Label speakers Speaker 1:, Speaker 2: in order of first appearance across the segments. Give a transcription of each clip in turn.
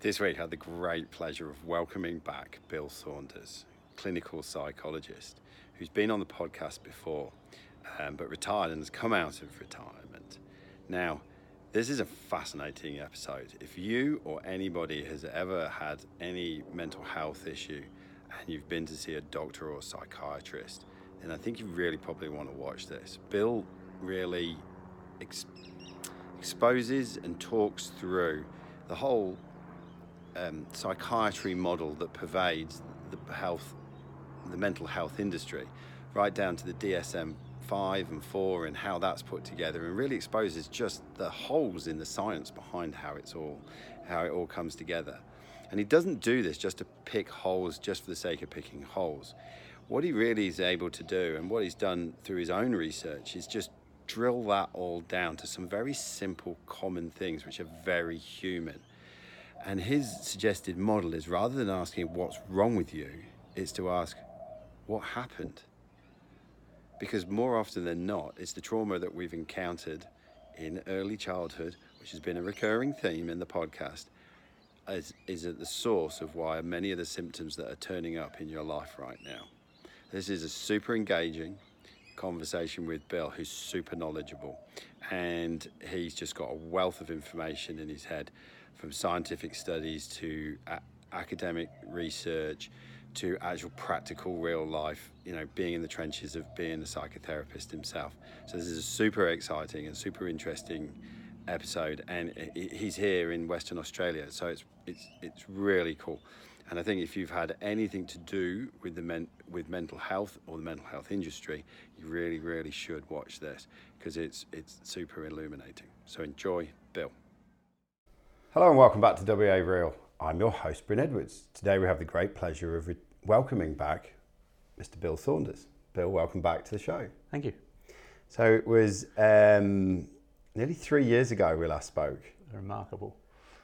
Speaker 1: This week, I had the great pleasure of welcoming back Bill Saunders, clinical psychologist, who's been on the podcast before, um, but retired and has come out of retirement. Now, this is a fascinating episode. If you or anybody has ever had any mental health issue and you've been to see a doctor or a psychiatrist, then I think you really probably want to watch this. Bill really ex- exposes and talks through the whole um, psychiatry model that pervades the health, the mental health industry, right down to the DSM five and four and how that's put together, and really exposes just the holes in the science behind how it's all, how it all comes together. And he doesn't do this just to pick holes just for the sake of picking holes. What he really is able to do, and what he's done through his own research, is just drill that all down to some very simple, common things which are very human. And his suggested model is rather than asking what's wrong with you, it's to ask what happened. Because more often than not, it's the trauma that we've encountered in early childhood, which has been a recurring theme in the podcast, is, is at the source of why many of the symptoms that are turning up in your life right now. This is a super engaging, conversation with Bill, who's super knowledgeable, and he's just got a wealth of information in his head, from scientific studies to a- academic research to actual practical real life, you know, being in the trenches of being a psychotherapist himself. So this is a super exciting and super interesting episode, and he's here in Western Australia, so it's it's it's really cool. And I think if you've had anything to do with the men, with mental health or the mental health industry, you really, really should watch this because it's it's super illuminating. So enjoy, Bill. Hello and welcome back to WA Real. I'm your host, Bryn Edwards. Today we have the great pleasure of re- welcoming back Mr. Bill Saunders. Bill, welcome back to the show.
Speaker 2: Thank you.
Speaker 1: So it was um, nearly three years ago we last spoke.
Speaker 2: Remarkable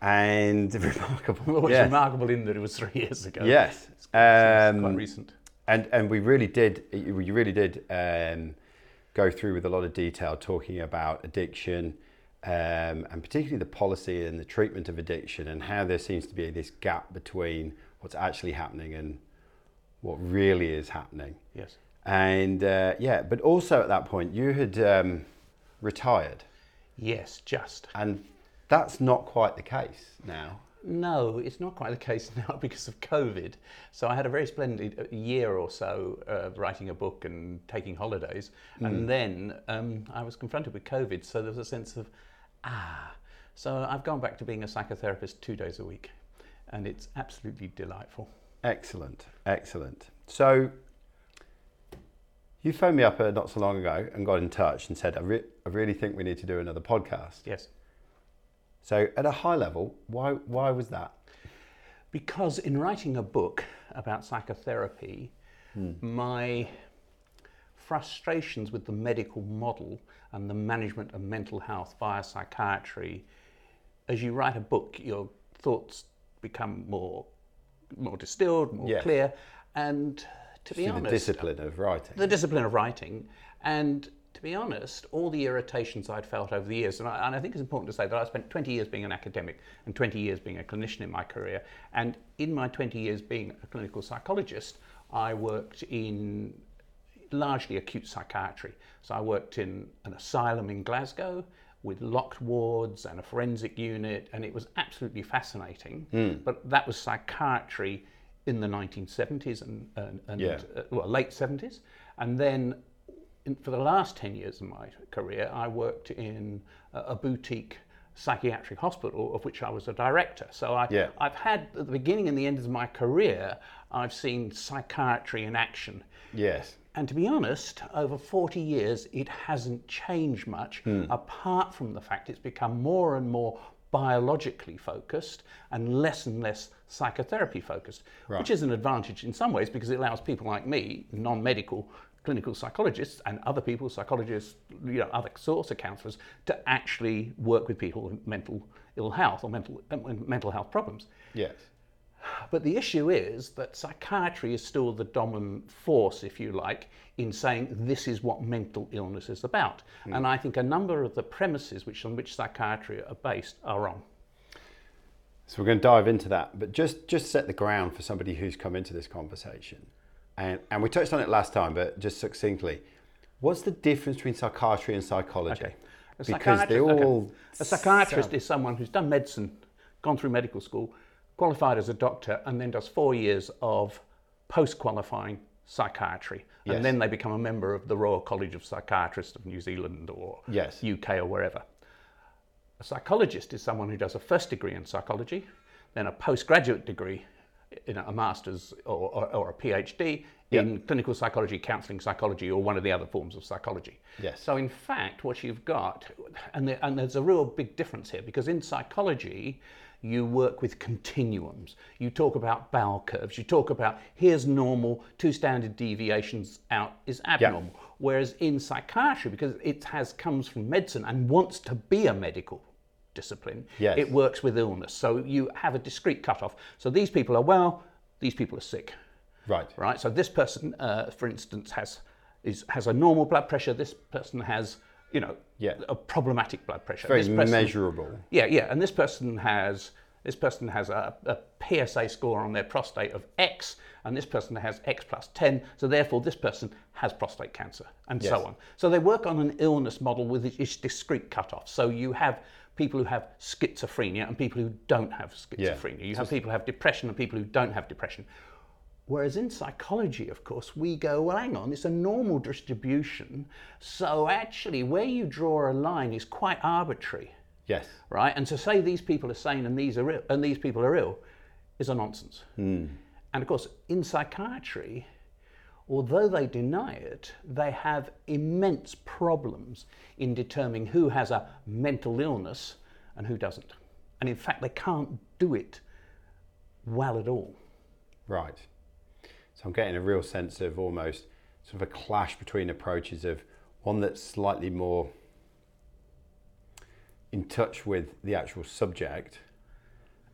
Speaker 1: and remarkable.
Speaker 2: Well, it's yes. remarkable in that it was three years ago.
Speaker 1: Yes,
Speaker 2: it's quite, um, quite recent.
Speaker 1: And and we really did. You really did um, go through with a lot of detail talking about addiction. Um, and particularly the policy and the treatment of addiction, and how there seems to be this gap between what's actually happening and what really is happening.
Speaker 2: Yes.
Speaker 1: And uh, yeah, but also at that point, you had um, retired.
Speaker 2: Yes, just.
Speaker 1: And that's not quite the case now.
Speaker 2: No, it's not quite the case now because of COVID. So I had a very splendid uh, year or so uh, writing a book and taking holidays, mm. and then um, I was confronted with COVID. So there was a sense of ah. So I've gone back to being a psychotherapist two days a week, and it's absolutely delightful.
Speaker 1: Excellent, excellent. So you phoned me up uh, not so long ago and got in touch and said, I, re- I really think we need to do another podcast.
Speaker 2: Yes.
Speaker 1: So, at a high level, why, why was that?
Speaker 2: Because in writing a book about psychotherapy, hmm. my frustrations with the medical model and the management of mental health via psychiatry, as you write a book, your thoughts become more, more distilled, more clear, and to be honest,
Speaker 1: the discipline of writing.
Speaker 2: The discipline of writing, and to be honest, all the irritations I'd felt over the years, and I, and I, think it's important to say that I spent 20 years being an academic and 20 years being a clinician in my career. And in my 20 years being a clinical psychologist, I worked in largely acute psychiatry. So I worked in an asylum in Glasgow with locked wards and a forensic unit, and it was absolutely fascinating. Mm. But that was psychiatry in the 1970s and, and, and yeah. uh, well, late 70s. And then in, for the last 10 years of my career, I worked in a, a, boutique psychiatric hospital of which I was a director. So I,
Speaker 1: yeah.
Speaker 2: I've had, at the beginning and the end of my career, I've seen psychiatry in action.
Speaker 1: Yes.
Speaker 2: And to be honest, over 40 years, it hasn't changed much, hmm. apart from the fact it's become more and more biologically focused and less and less psychotherapy focused, right. which is an advantage in some ways because it allows people like me, non medical, clinical psychologists and other people, psychologists, you know, other sorts of counsellors, to actually work with people with mental ill health or mental mental health problems.
Speaker 1: Yes.
Speaker 2: But the issue is that psychiatry is still the dominant force, if you like, in saying this is what mental illness is about. Mm. And I think a number of the premises which on which psychiatry are based are wrong.
Speaker 1: So we're going to dive into that, but just just set the ground for somebody who's come into this conversation, and and we touched on it last time, but just succinctly, what's the difference between psychiatry and psychology?
Speaker 2: Okay. A
Speaker 1: Because they
Speaker 2: psychiatrist- okay.
Speaker 1: all
Speaker 2: A psychiatrist
Speaker 1: sound-
Speaker 2: is someone who's done medicine, gone through medical school, qualified as a doctor, and then does four years of post qualifying psychiatry.
Speaker 1: Yes.
Speaker 2: And then they become a member of the Royal College of Psychiatrists of New Zealand or
Speaker 1: Yes.
Speaker 2: UK or wherever. A psychologist is someone who does a first degree in psychology, then a postgraduate degree in a master's or, or, or a PhD in clinical psychology, counseling psychology, or one of the other forms of psychology.
Speaker 1: Yes.
Speaker 2: So, in fact, what you've got, and, there, and there's a real big difference here because in psychology, you work with continuums. You talk about bell curves. You talk about here's normal, two standard deviations out is abnormal. Whereas in psychiatry, because it has comes from medicine and wants to be a medical discipline,
Speaker 1: Yes.
Speaker 2: it works with illness. So you have a discrete cutoff. So these people are well, these people are sick
Speaker 1: right.
Speaker 2: right? So this person, uh, for instance, has is has a normal blood pressure. This person has, you know,
Speaker 1: Yeah.
Speaker 2: a problematic blood pressure.
Speaker 1: Very
Speaker 2: this person,
Speaker 1: measurable.
Speaker 2: Yeah, yeah, and this person has this person has a, a PSA score on their prostate of X, and this person has X plus 10. So therefore, this person has prostate cancer, and
Speaker 1: Yes.
Speaker 2: so on. So they work on an illness model with its discrete cutoffs. So you have people who have schizophrenia and people who don't have schizophrenia. You have people who have depression and people who don't have depression. Whereas in psychology, of course, we go, well, hang on, it's a normal distribution. So actually, where you draw a line is quite arbitrary,
Speaker 1: Yes.
Speaker 2: right? And to say these people are sane and these are ill, and these people are ill is a nonsense. Hmm. And of course, in psychiatry, although they deny it, they have immense problems in determining who has a mental illness and who doesn't. And in fact, they can't do it well at all.
Speaker 1: Right. So I'm getting a real sense of almost sort of a clash between approaches of one that's slightly more in touch with the actual subject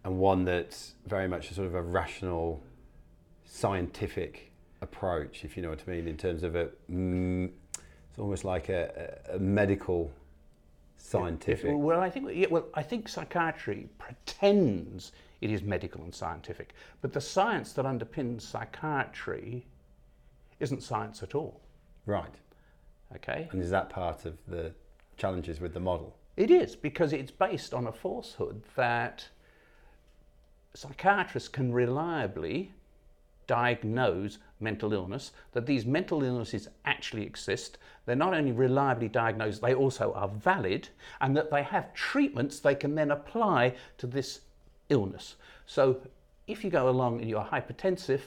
Speaker 1: and one that's very much a sort of a rational scientific approach if you know what I mean in terms of a mm, it's almost like a, a, medical scientific.
Speaker 2: Well, I think yeah, well, I think psychiatry pretends it is medical and scientific, but the science that underpins psychiatry isn't science at all.
Speaker 1: right
Speaker 2: Okay,
Speaker 1: and is that part of the challenges with the model
Speaker 2: it is because it's based on a falsehood that psychiatrists can reliably diagnose mental illness, that these mental illnesses actually exist. They're not only reliably diagnosed, they also are valid, and that they have treatments they can then apply to this illness. So if you go along and you're hypertensive,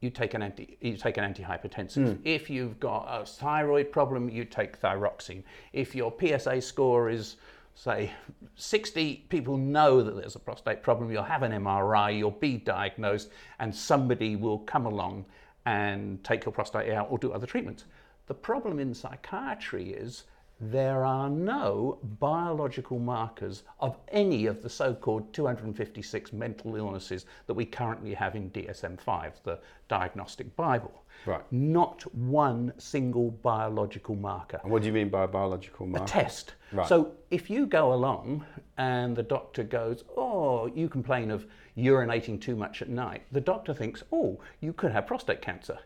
Speaker 2: you take an anti you take an antihypertensive. Hmm. If you've got a thyroid problem, you take thyroxine. If your PSA score is say 60 people know that there's a prostate problem you'll have an MRI you'll be diagnosed and somebody will come along and take your prostate out or do other treatments the problem in psychiatry is there are no biological markers of any of the so called 256 mental illnesses that we currently have in DSM 5, the Diagnostic Bible.
Speaker 1: Right.
Speaker 2: Not one single biological marker.
Speaker 1: And what do you mean by a biological marker?
Speaker 2: A test.
Speaker 1: Right.
Speaker 2: So if you go along and the doctor goes, Oh, you complain of urinating too much at night, the doctor thinks, Oh, you could have prostate cancer.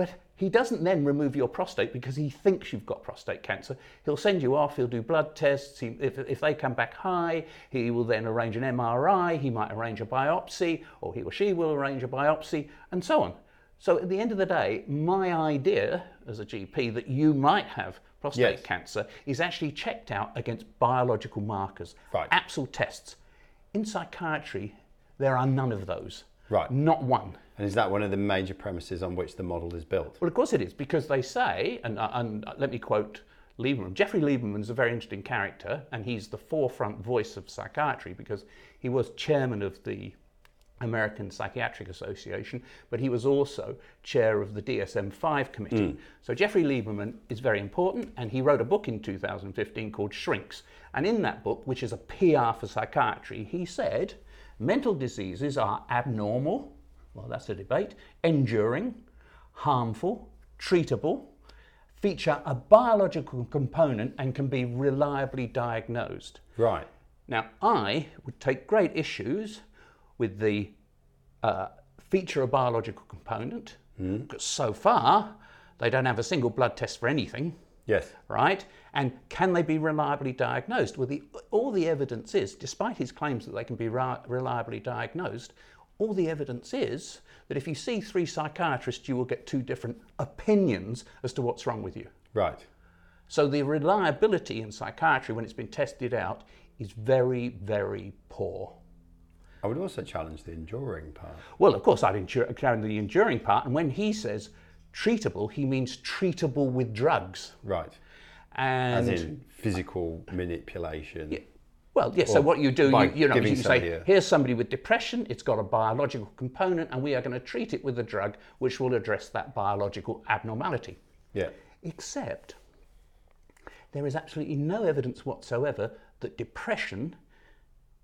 Speaker 2: But he doesn't then remove your prostate because he thinks you've got prostate cancer. He'll send you off, he'll do blood tests. He, if, if they come back high, he will then arrange an MRI, he might arrange a biopsy, or he or she will arrange a biopsy, and so on. So at the end of the day, my idea as a GP that you might have prostate
Speaker 1: Yes.
Speaker 2: cancer is actually checked out against biological markers,
Speaker 1: Right.
Speaker 2: APSL tests. In psychiatry, there are none of those.
Speaker 1: Right.
Speaker 2: Not one.
Speaker 1: And is that one of the major premises on which the model is built?
Speaker 2: Well, of course it is, because they say, and, uh, and let me quote Lieberman. Jeffrey Lieberman's a very interesting character, and he's the forefront voice of psychiatry because he was chairman of the American Psychiatric Association, but he was also chair of the DSM 5 committee. So Jeffrey Lieberman is very important, and he wrote a book in 2015 called Shrinks. And in that book, which is a PR for psychiatry, he said mental diseases are abnormal, well, that's a debate, enduring, harmful, treatable, feature a biological component, and can be reliably diagnosed.
Speaker 1: Right.
Speaker 2: Now, I would take great issues with the uh, feature a biological component. Because so far, they don't have a single blood test for anything,
Speaker 1: Yes.
Speaker 2: right? And can they be reliably diagnosed? Well, the, all the evidence is, despite his claims that they can be ri- reliably diagnosed, all the evidence is that if you see three psychiatrists, you will get two different opinions as to what's wrong with you.
Speaker 1: Right.
Speaker 2: So the reliability in psychiatry, when it's been tested out, is very, very poor.
Speaker 1: I would also challenge the enduring part.
Speaker 2: Well, of course, I'd endure, carry the enduring part. And when he says treatable, he means treatable with drugs.
Speaker 1: Right.
Speaker 2: And
Speaker 1: As in physical manipulation.
Speaker 2: Well, yes. So what you do, you, you know, you say,
Speaker 1: a-
Speaker 2: here's somebody with depression. It's got a biological component, and we are going to treat it with a drug which will address that biological abnormality.
Speaker 1: Yeah.
Speaker 2: Except there is absolutely no evidence whatsoever that depression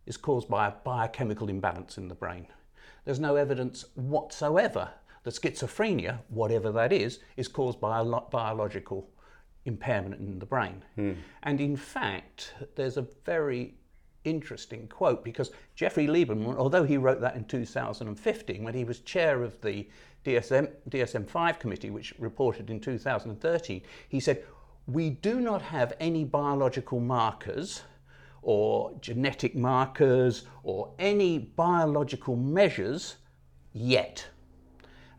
Speaker 2: is caused by a biochemical imbalance in the brain. There's no evidence whatsoever that schizophrenia, whatever that is, is caused by a lo- biological impairment in the brain. And in fact, there's a very interesting quote because Jeffrey Lieberman, although he wrote that in 2015, when he was chair of the DSM, DSM-5 committee, which reported in 2013, he said, we do not have any biological markers or genetic markers or any biological measures yet.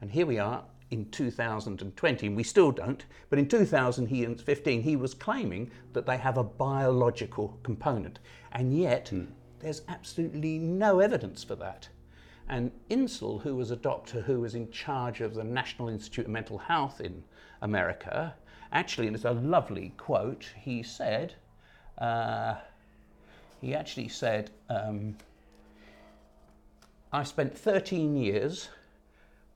Speaker 2: And here we are in 2020, and we still don't. But in 2015, he was claiming that they have a biological component. And yet, there's absolutely no evidence for that. And Insel, who was a doctor who was in charge of the National Institute of Mental Health in America, actually, and it's a lovely quote, he said, uh, he actually said, um, I spent 13 years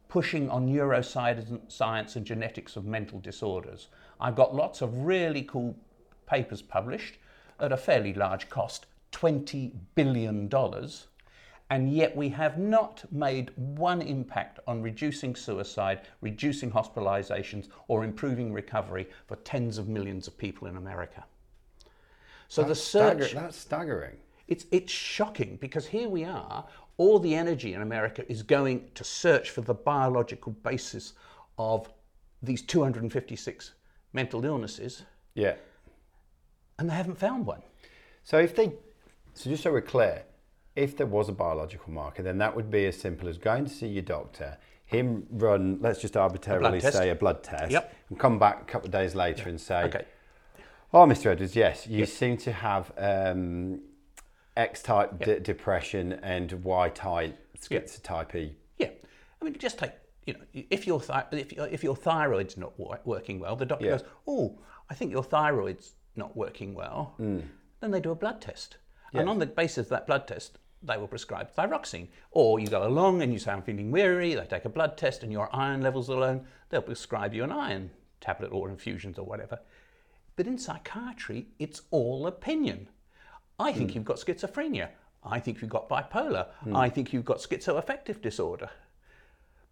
Speaker 2: pushing on neuroscience science and genetics of mental disorders. I've got lots of really cool papers published at a fairly large cost $20 billion. And yet we have not made one impact on reducing suicide, reducing hospitalizations, or improving recovery for tens of millions of people in America. So the
Speaker 1: Stagger-
Speaker 2: search.
Speaker 1: that's staggering.
Speaker 2: It's, it's shocking because here we are, all the energy in America is going to search for the biological basis of these 256 mental illnesses,
Speaker 1: Yeah.
Speaker 2: and they haven't found one.
Speaker 1: So if they, so just so we're clear, if there was a biological marker, then that would be as simple as going to see your doctor, him run, let's just arbitrarily
Speaker 2: test.
Speaker 1: say a blood test,
Speaker 2: Yep.
Speaker 1: and come back a couple of days later and say,
Speaker 2: Okay.
Speaker 1: oh, Mr. Edwards, yes, you seem to have um, X-type de- depression and Y-type schizotypy.
Speaker 2: Yeah, I mean, just take you know, if your thi- if your, if your thyroid's not wor- working well, the doctor goes, "Oh, I think your thyroid's not working well."
Speaker 1: Mm.
Speaker 2: Then they do a blood test, and on the basis of that blood test, they will prescribe thyroxine. Or you go along and you say, "I'm feeling weary." They take a blood test, and your iron levels are low. They'll prescribe you an iron tablet or infusions or whatever. But in psychiatry, it's all opinion. I think hmm. you've got schizophrenia. I think you've got bipolar. Hmm. I think you've got schizoaffective disorder.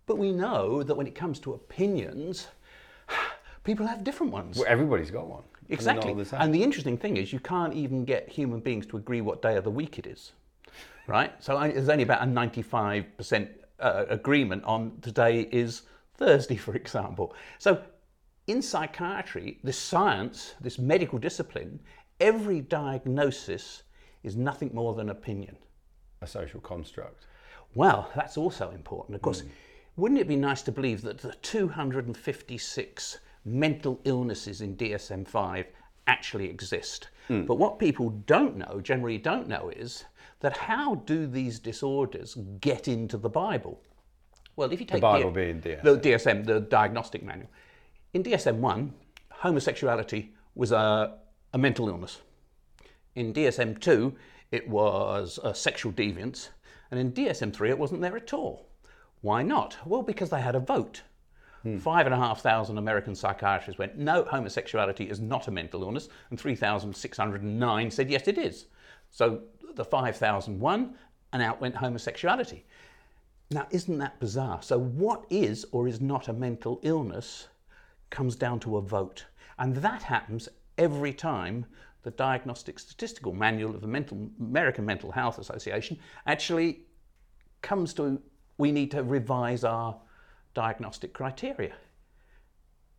Speaker 2: But we know that when it comes to opinions, people have different ones.
Speaker 1: Well, everybody's got one. And
Speaker 2: Exactly.
Speaker 1: same.
Speaker 2: And the interesting thing is, you can't even get human beings to agree what day of the week it is, right? So there's only about a 95% uh, agreement on today is Thursday, for example. So in psychiatry, this science, this medical discipline, every diagnosis is nothing more than opinion.
Speaker 1: a social construct.
Speaker 2: Well, that's also important. Of course, wouldn't it be nice to believe that the 256 mental illnesses in DSM 5 actually exist? But what people don't know, generally don't know, is that how do these disorders get into the Bible? Well, if you take the
Speaker 1: Bible being DSM.
Speaker 2: the DSM, the diagnostic manual, in DSM 1, homosexuality was a, a mental illness. In DSM 2, it was a sexual deviance. And in DSM 3, it wasn't there at all. Why not? Well, because they had a vote. Hmm. Five and a half thousand American psychiatrists went, no, homosexuality is not a mental illness. And 3,609 said, yes, it is. So the 5,000 won, and out went homosexuality. Now, isn't that bizarre? So, what is or is not a mental illness comes down to a vote. And that happens every time the Diagnostic Statistical Manual of the mental, American Mental Health Association actually comes to we need to revise our diagnostic criteria.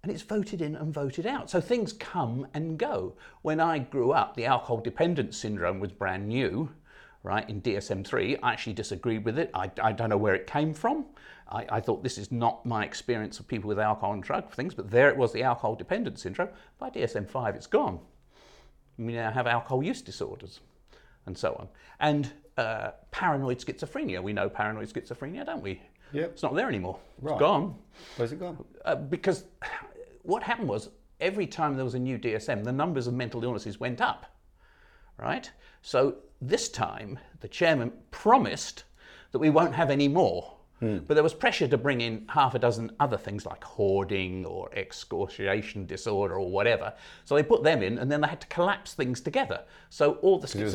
Speaker 2: And it's voted in and voted out. So things come and go. When I grew up, the alcohol dependence syndrome was brand new, right, in DSM 3. I actually disagreed with it. I, I don't know where it came from. I, I, thought this is not my experience of people with alcohol and drug things, but there it was the alcohol dependence syndrome. By DSM 5, it's gone. We now have alcohol use disorders and so on. And uh, paranoid schizophrenia. We know paranoid schizophrenia, don't we?
Speaker 1: Yep.
Speaker 2: It's not there anymore.
Speaker 1: Right.
Speaker 2: It's gone.
Speaker 1: Where's it gone?
Speaker 2: Uh, because what happened was every time there was a new DSM, the numbers of mental illnesses went up. Right? So this time, the chairman promised that we won't have any more. But there was pressure to bring in half a dozen other things like hoarding or excoriation disorder or whatever. So they put them in, and then they had to collapse things together. So all the
Speaker 1: was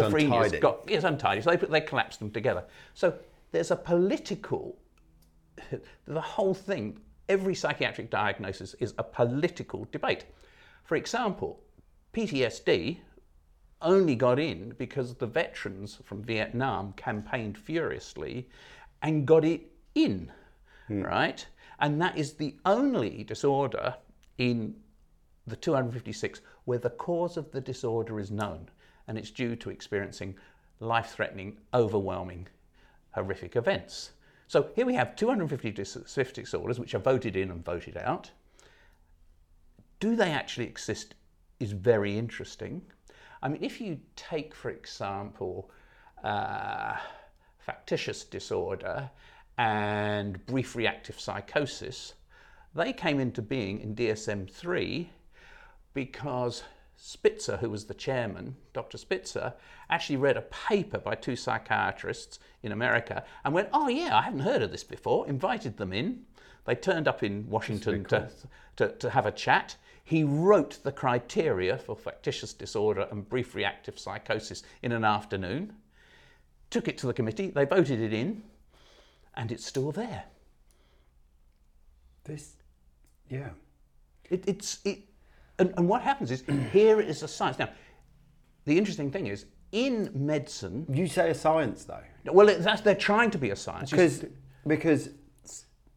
Speaker 2: got it's untidy. So they put, they collapsed them together. So there's a political the whole thing, every psychiatric diagnosis is a political debate. For example, PTSD only got in because the veterans from Vietnam campaigned furiously and got it in, hmm. right? And that is the only disorder in the 256 where the cause of the disorder is known and it's due to experiencing life threatening, overwhelming, horrific events. So here we have 250 dis- swift disorders which are voted in and voted out. Do they actually exist is very interesting. I mean, if you take, for example, uh, factitious disorder and brief reactive psychosis, they came into being in DSM 3 because Spitzer, who was the chairman, Dr. Spitzer, actually read a paper by two psychiatrists in America and went, Oh, yeah, I haven't heard of this before, invited them in. They turned up in Washington to, to, to have a chat. He wrote the criteria for factitious disorder and brief reactive psychosis in an afternoon, took it to the committee, they voted it in, and it's still there.
Speaker 1: This, yeah.
Speaker 2: It, it's it, and, and what happens is here is a science. Now, the interesting thing is in medicine.
Speaker 1: You say a science though,
Speaker 2: Well, it, that's they're trying to be a science.
Speaker 1: Because because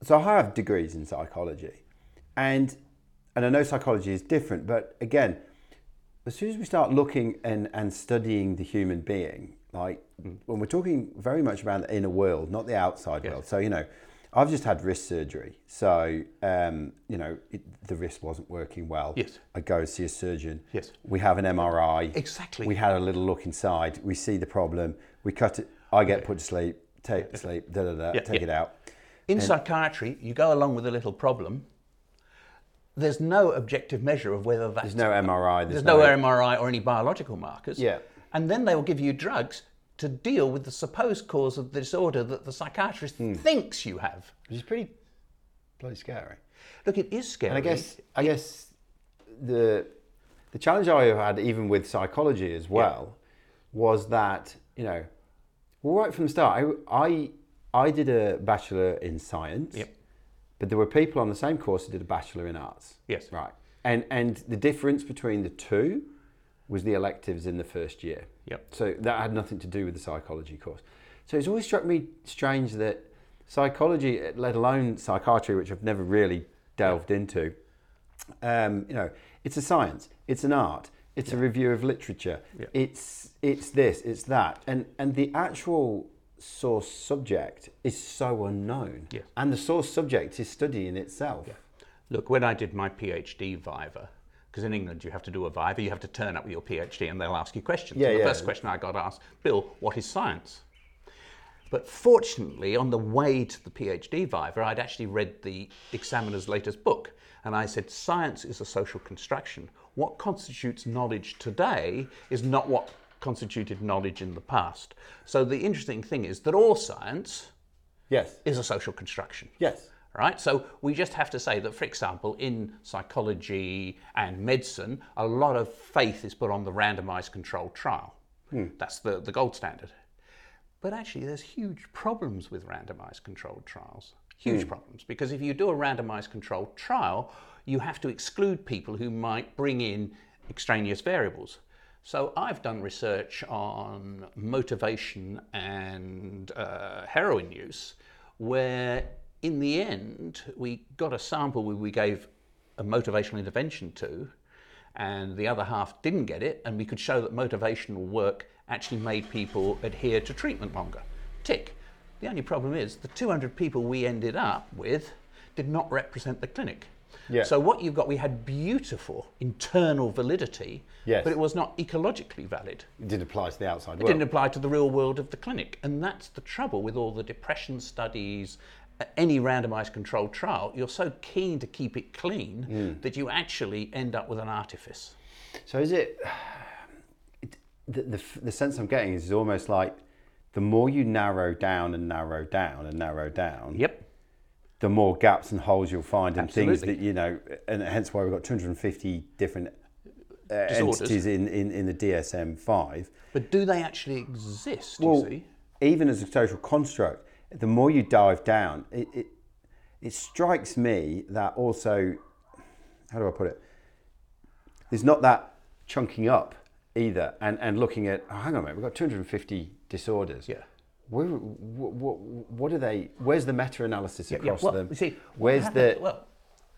Speaker 1: so I have degrees in psychology, and and I know psychology is different, but again, as soon as we start looking and and studying the human being, like mm. when we're talking very much about the inner world, not the outside world. So you know. I've just had wrist surgery, so um, you know it, the wrist wasn't working well.
Speaker 2: Yes.
Speaker 1: I go see a surgeon.
Speaker 2: Yes.
Speaker 1: We have an MRI.
Speaker 2: Exactly.
Speaker 1: We had a little look inside. We see the problem. We cut it. I get put to sleep. Take sleep. Da da da.
Speaker 2: Yeah,
Speaker 1: take
Speaker 2: yeah.
Speaker 1: it out.
Speaker 2: in psychiatry, you go along with a little problem. There's no objective measure of whether that's
Speaker 1: There's no MRI.
Speaker 2: there's no MRI or any biological markers.
Speaker 1: Yeah.
Speaker 2: And then they will give you drugs to deal with the supposed cause of the disorder that the psychiatrist
Speaker 1: Hmm.
Speaker 2: thinks you have.
Speaker 1: Which is pretty bloody scary.
Speaker 2: Look, it is scary.
Speaker 1: And I guess I guess the the challenge I have had even with psychology as well was that you know well, right from the start I I, I did a bachelor in science.
Speaker 2: Yep.
Speaker 1: But there were people on the same course who did a bachelor in arts.
Speaker 2: Yes.
Speaker 1: Right. And and the difference between the two was the electives in the first year.
Speaker 2: Yep.
Speaker 1: So that had nothing to do with the psychology course. So it's always struck me strange that psychology, let alone psychiatry, which I've never really delved into, um, you know, it's a science, it's an art, it's a review of literature,
Speaker 2: Yeah.
Speaker 1: it's it's this, it's that, and and the actual source subject is so unknown,
Speaker 2: Yes.
Speaker 1: and the source subject is study in itself.
Speaker 2: Look, when I did my PhD Viva, because in England you have to do a Viva, you have to turn up with your PhD and they'll ask you questions.
Speaker 1: Yeah,
Speaker 2: And the
Speaker 1: yeah.
Speaker 2: first question I got asked, Bill, what is science? But fortunately, on the way to the PhD Viva, I'd actually read the examiner's latest book. And I said, science is a social construction. What constitutes knowledge today is not what constituted knowledge in the past. So the interesting thing is that all science
Speaker 1: Yes.
Speaker 2: is a social construction
Speaker 1: Yes.
Speaker 2: Right? So we just have to say that, for example, in psychology and medicine, a lot of faith is put on the randomized controlled trial. That's the, the gold standard. But actually, there's huge problems with randomized controlled trials. Huge problems. Because if you do a randomized controlled trial, you have to exclude people who might bring in extraneous variables. So I've done research on motivation and uh, heroin use, where in the end we got a sample where we gave a motivational intervention to, and the other half didn't get it, and we could show that motivational work actually made people adhere to treatment longer. Tick. The only problem is the 200 people we ended up with did not represent the clinic.
Speaker 1: Yeah.
Speaker 2: So what you've got, we had beautiful internal validity,
Speaker 1: Yes.
Speaker 2: but it was not ecologically valid.
Speaker 1: It didn't apply to the outside
Speaker 2: It
Speaker 1: world.
Speaker 2: didn't apply to the real world of the clinic. And that's the trouble with all the depression studies, uh, any randomized controlled trial. You're so keen to keep it clean
Speaker 1: Mm.
Speaker 2: that you actually end up with an artifice.
Speaker 1: So is it, it the, the, the sense I'm getting is almost like the more you narrow down and narrow down and narrow down,
Speaker 2: Yep.
Speaker 1: the more gaps and holes you'll find in things that, you know, and hence why we've got 250 different uh, entities in, in, in the DSM 5.
Speaker 2: But do they actually exist,
Speaker 1: Well,
Speaker 2: see?
Speaker 1: even as a social construct, the more you dive down, it, it, it strikes me that also, how do I put it? There's not that chunking up either, and, and looking at, oh, hang on a minute, we've got 250 disorders.
Speaker 2: Yeah.
Speaker 1: Where, what, what, what are they? Where's the meta-analysis
Speaker 2: Yeah,
Speaker 1: across
Speaker 2: well,
Speaker 1: them?
Speaker 2: you see,
Speaker 1: Where's the?
Speaker 2: well?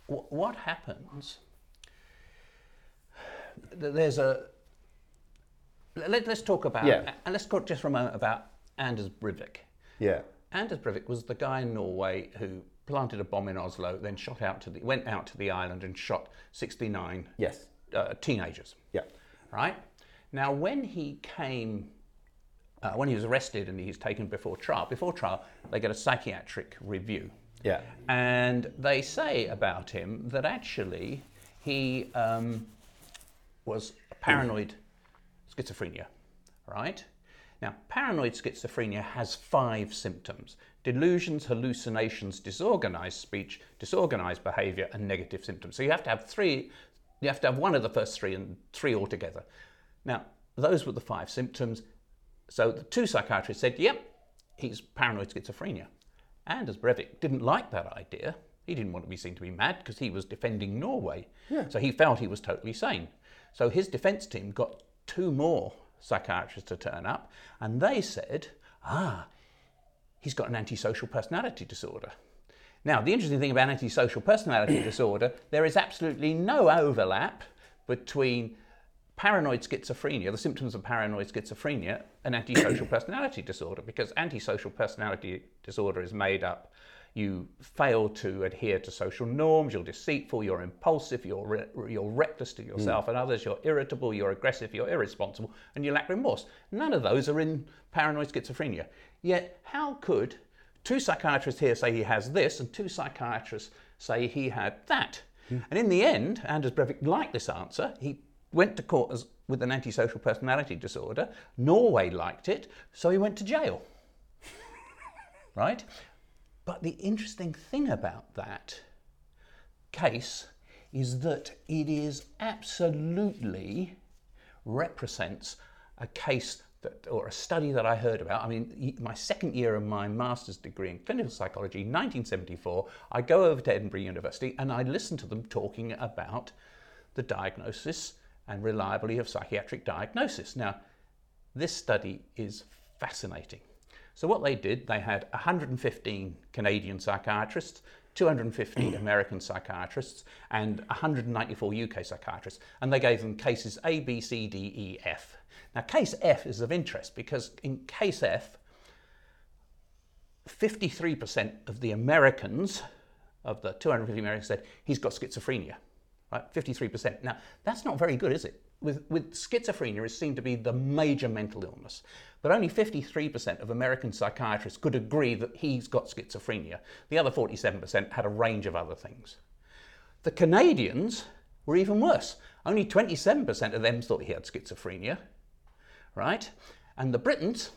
Speaker 2: What happens? There's a. Let, us talk about.
Speaker 1: Yeah.
Speaker 2: And let's talk just for a moment about Anders Breivik.
Speaker 1: Yeah,
Speaker 2: Anders Breivik was the guy in Norway who planted a bomb in Oslo, then shot out to the went out to the island and shot 69
Speaker 1: yes,
Speaker 2: uh, teenagers.
Speaker 1: yeah,
Speaker 2: Right now, when he came, uh, when he was arrested and he's taken before trial, before trial they get a psychiatric review.
Speaker 1: yeah,
Speaker 2: And they say about him that actually he um, was paranoid schizophrenia, right? Now, paranoid schizophrenia has five symptoms delusions, hallucinations, disorganized speech, disorganized behavior, and negative symptoms. So you have to have three, you have to have one of the first three and three altogether. Now, those were the five symptoms. So the two psychiatrists said, yep, he's paranoid schizophrenia. And as Breivik didn't like that idea. He didn't want to be seen to be mad because he was defending Norway. Yeah. So he felt he was totally sane. So his defense team got two more psychiatrists to turn up and they said, ah, he's got an antisocial personality disorder. Now, the interesting thing about antisocial personality disorder, there is absolutely no overlap between paranoid schizophrenia, the symptoms of paranoid schizophrenia, and antisocial personality disorder, because antisocial personality disorder is made up. You fail to adhere to social norms, you're deceitful, you're impulsive, you're, re- you're reckless to yourself and others, you're irritable, you're aggressive, you're irresponsible, and you lack remorse. None of those are in paranoid schizophrenia. Yet, how could two psychiatrists here say he has this and two psychiatrists say he had that? And in the end, Anders Breivik liked this answer. He went to court as, with an antisocial personality disorder. Norway liked it, so he went to jail. right? But the interesting thing about that case is that it is absolutely represents a case that, or a study that I heard about. I mean, my second year of my master's degree in clinical psychology, 1974, I go over to Edinburgh University and I listen to them talking about the diagnosis and reliability of psychiatric diagnosis. Now, this study is fascinating. So, what they did, they had 115 Canadian psychiatrists, 250 American psychiatrists, and 194 UK psychiatrists, and they gave them cases A, B, C, D, E, F. Now, case F is of interest because in case F, 53% of the Americans, of the 250 Americans, said he's got schizophrenia. Right, 53%. Now, that's not very good, is it? With, with schizophrenia is seen to be the major mental illness, but only 53% of American psychiatrists could agree that he's got schizophrenia. The other 47% had a range of other things. The Canadians were even worse. Only 27% of them thought he had schizophrenia, right? And the Britons,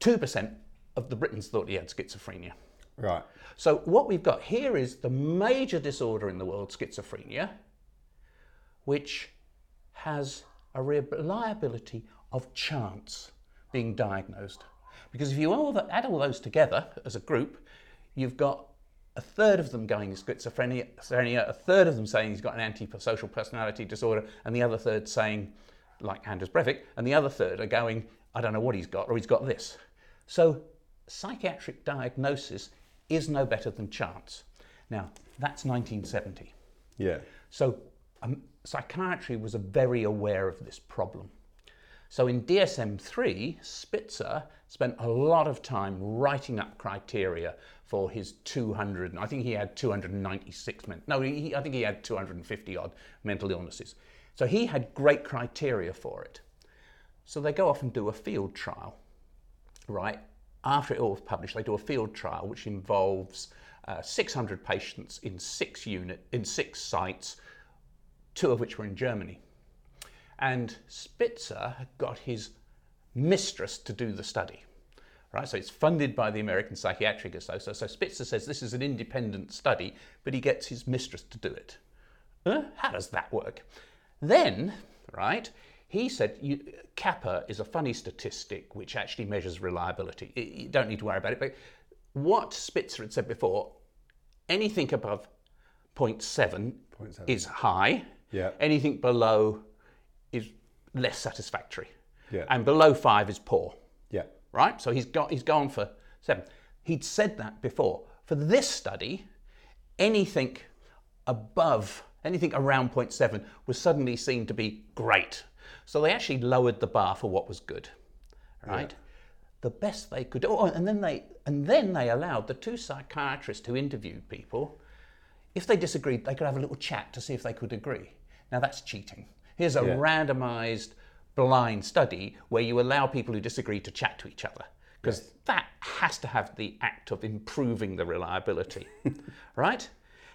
Speaker 2: 2% of the Britons thought he had schizophrenia.
Speaker 1: right.
Speaker 2: So what we've got here is the major disorder in the world, schizophrenia, which has a reliability of chance being diagnosed. Because if you add all those together as a group, you've got a third of them going schizophrenia, schizophrenia, a third of them saying he's got an antisocial personality disorder, and the other third saying like Anders Breivik, and the other third are going, I don't know what he's got, or he's got this. So psychiatric diagnosis is no better than chance. Now, that's 1970.
Speaker 1: Yeah.
Speaker 2: So um, psychiatry was very aware of this problem. So in DSM 3, Spitzer spent a lot of time writing up criteria for his 200, I think he had 296, men- no, he, I think he had 250 odd mental illnesses. So he had great criteria for it. So they go off and do a field trial, right? After it all was published, they do a field trial which involves uh, 600 patients in six unit in six sites, two of which were in Germany. And Spitzer got his mistress to do the study. Right, so it's funded by the American Psychiatric Association. So Spitzer says this is an independent study, but he gets his mistress to do it. Huh? How does that work? Then, right, he said you, kappa is a funny statistic which actually measures reliability. You don't need to worry about it. But what Spitzer had said before, anything above 0.7,
Speaker 1: 0.7.
Speaker 2: is high.
Speaker 1: Yeah.
Speaker 2: Anything below is less satisfactory.
Speaker 1: Yeah.
Speaker 2: And below five is poor.
Speaker 1: Yeah.
Speaker 2: Right? So he's got he's gone for seven. He'd said that before. For this study, anything above anything around 0.7 was suddenly seen to be great. So they actually lowered the bar for what was good. Right? The best they could do. Oh, and then they and then they allowed the two psychiatrists who interviewed people, if they disagreed, they could have a little chat to see if they could agree. Now that's cheating. Here's a
Speaker 1: Yeah.
Speaker 2: randomized blind study where you allow people who disagree to chat to each other. Because that has to have the act of improving the reliability. right?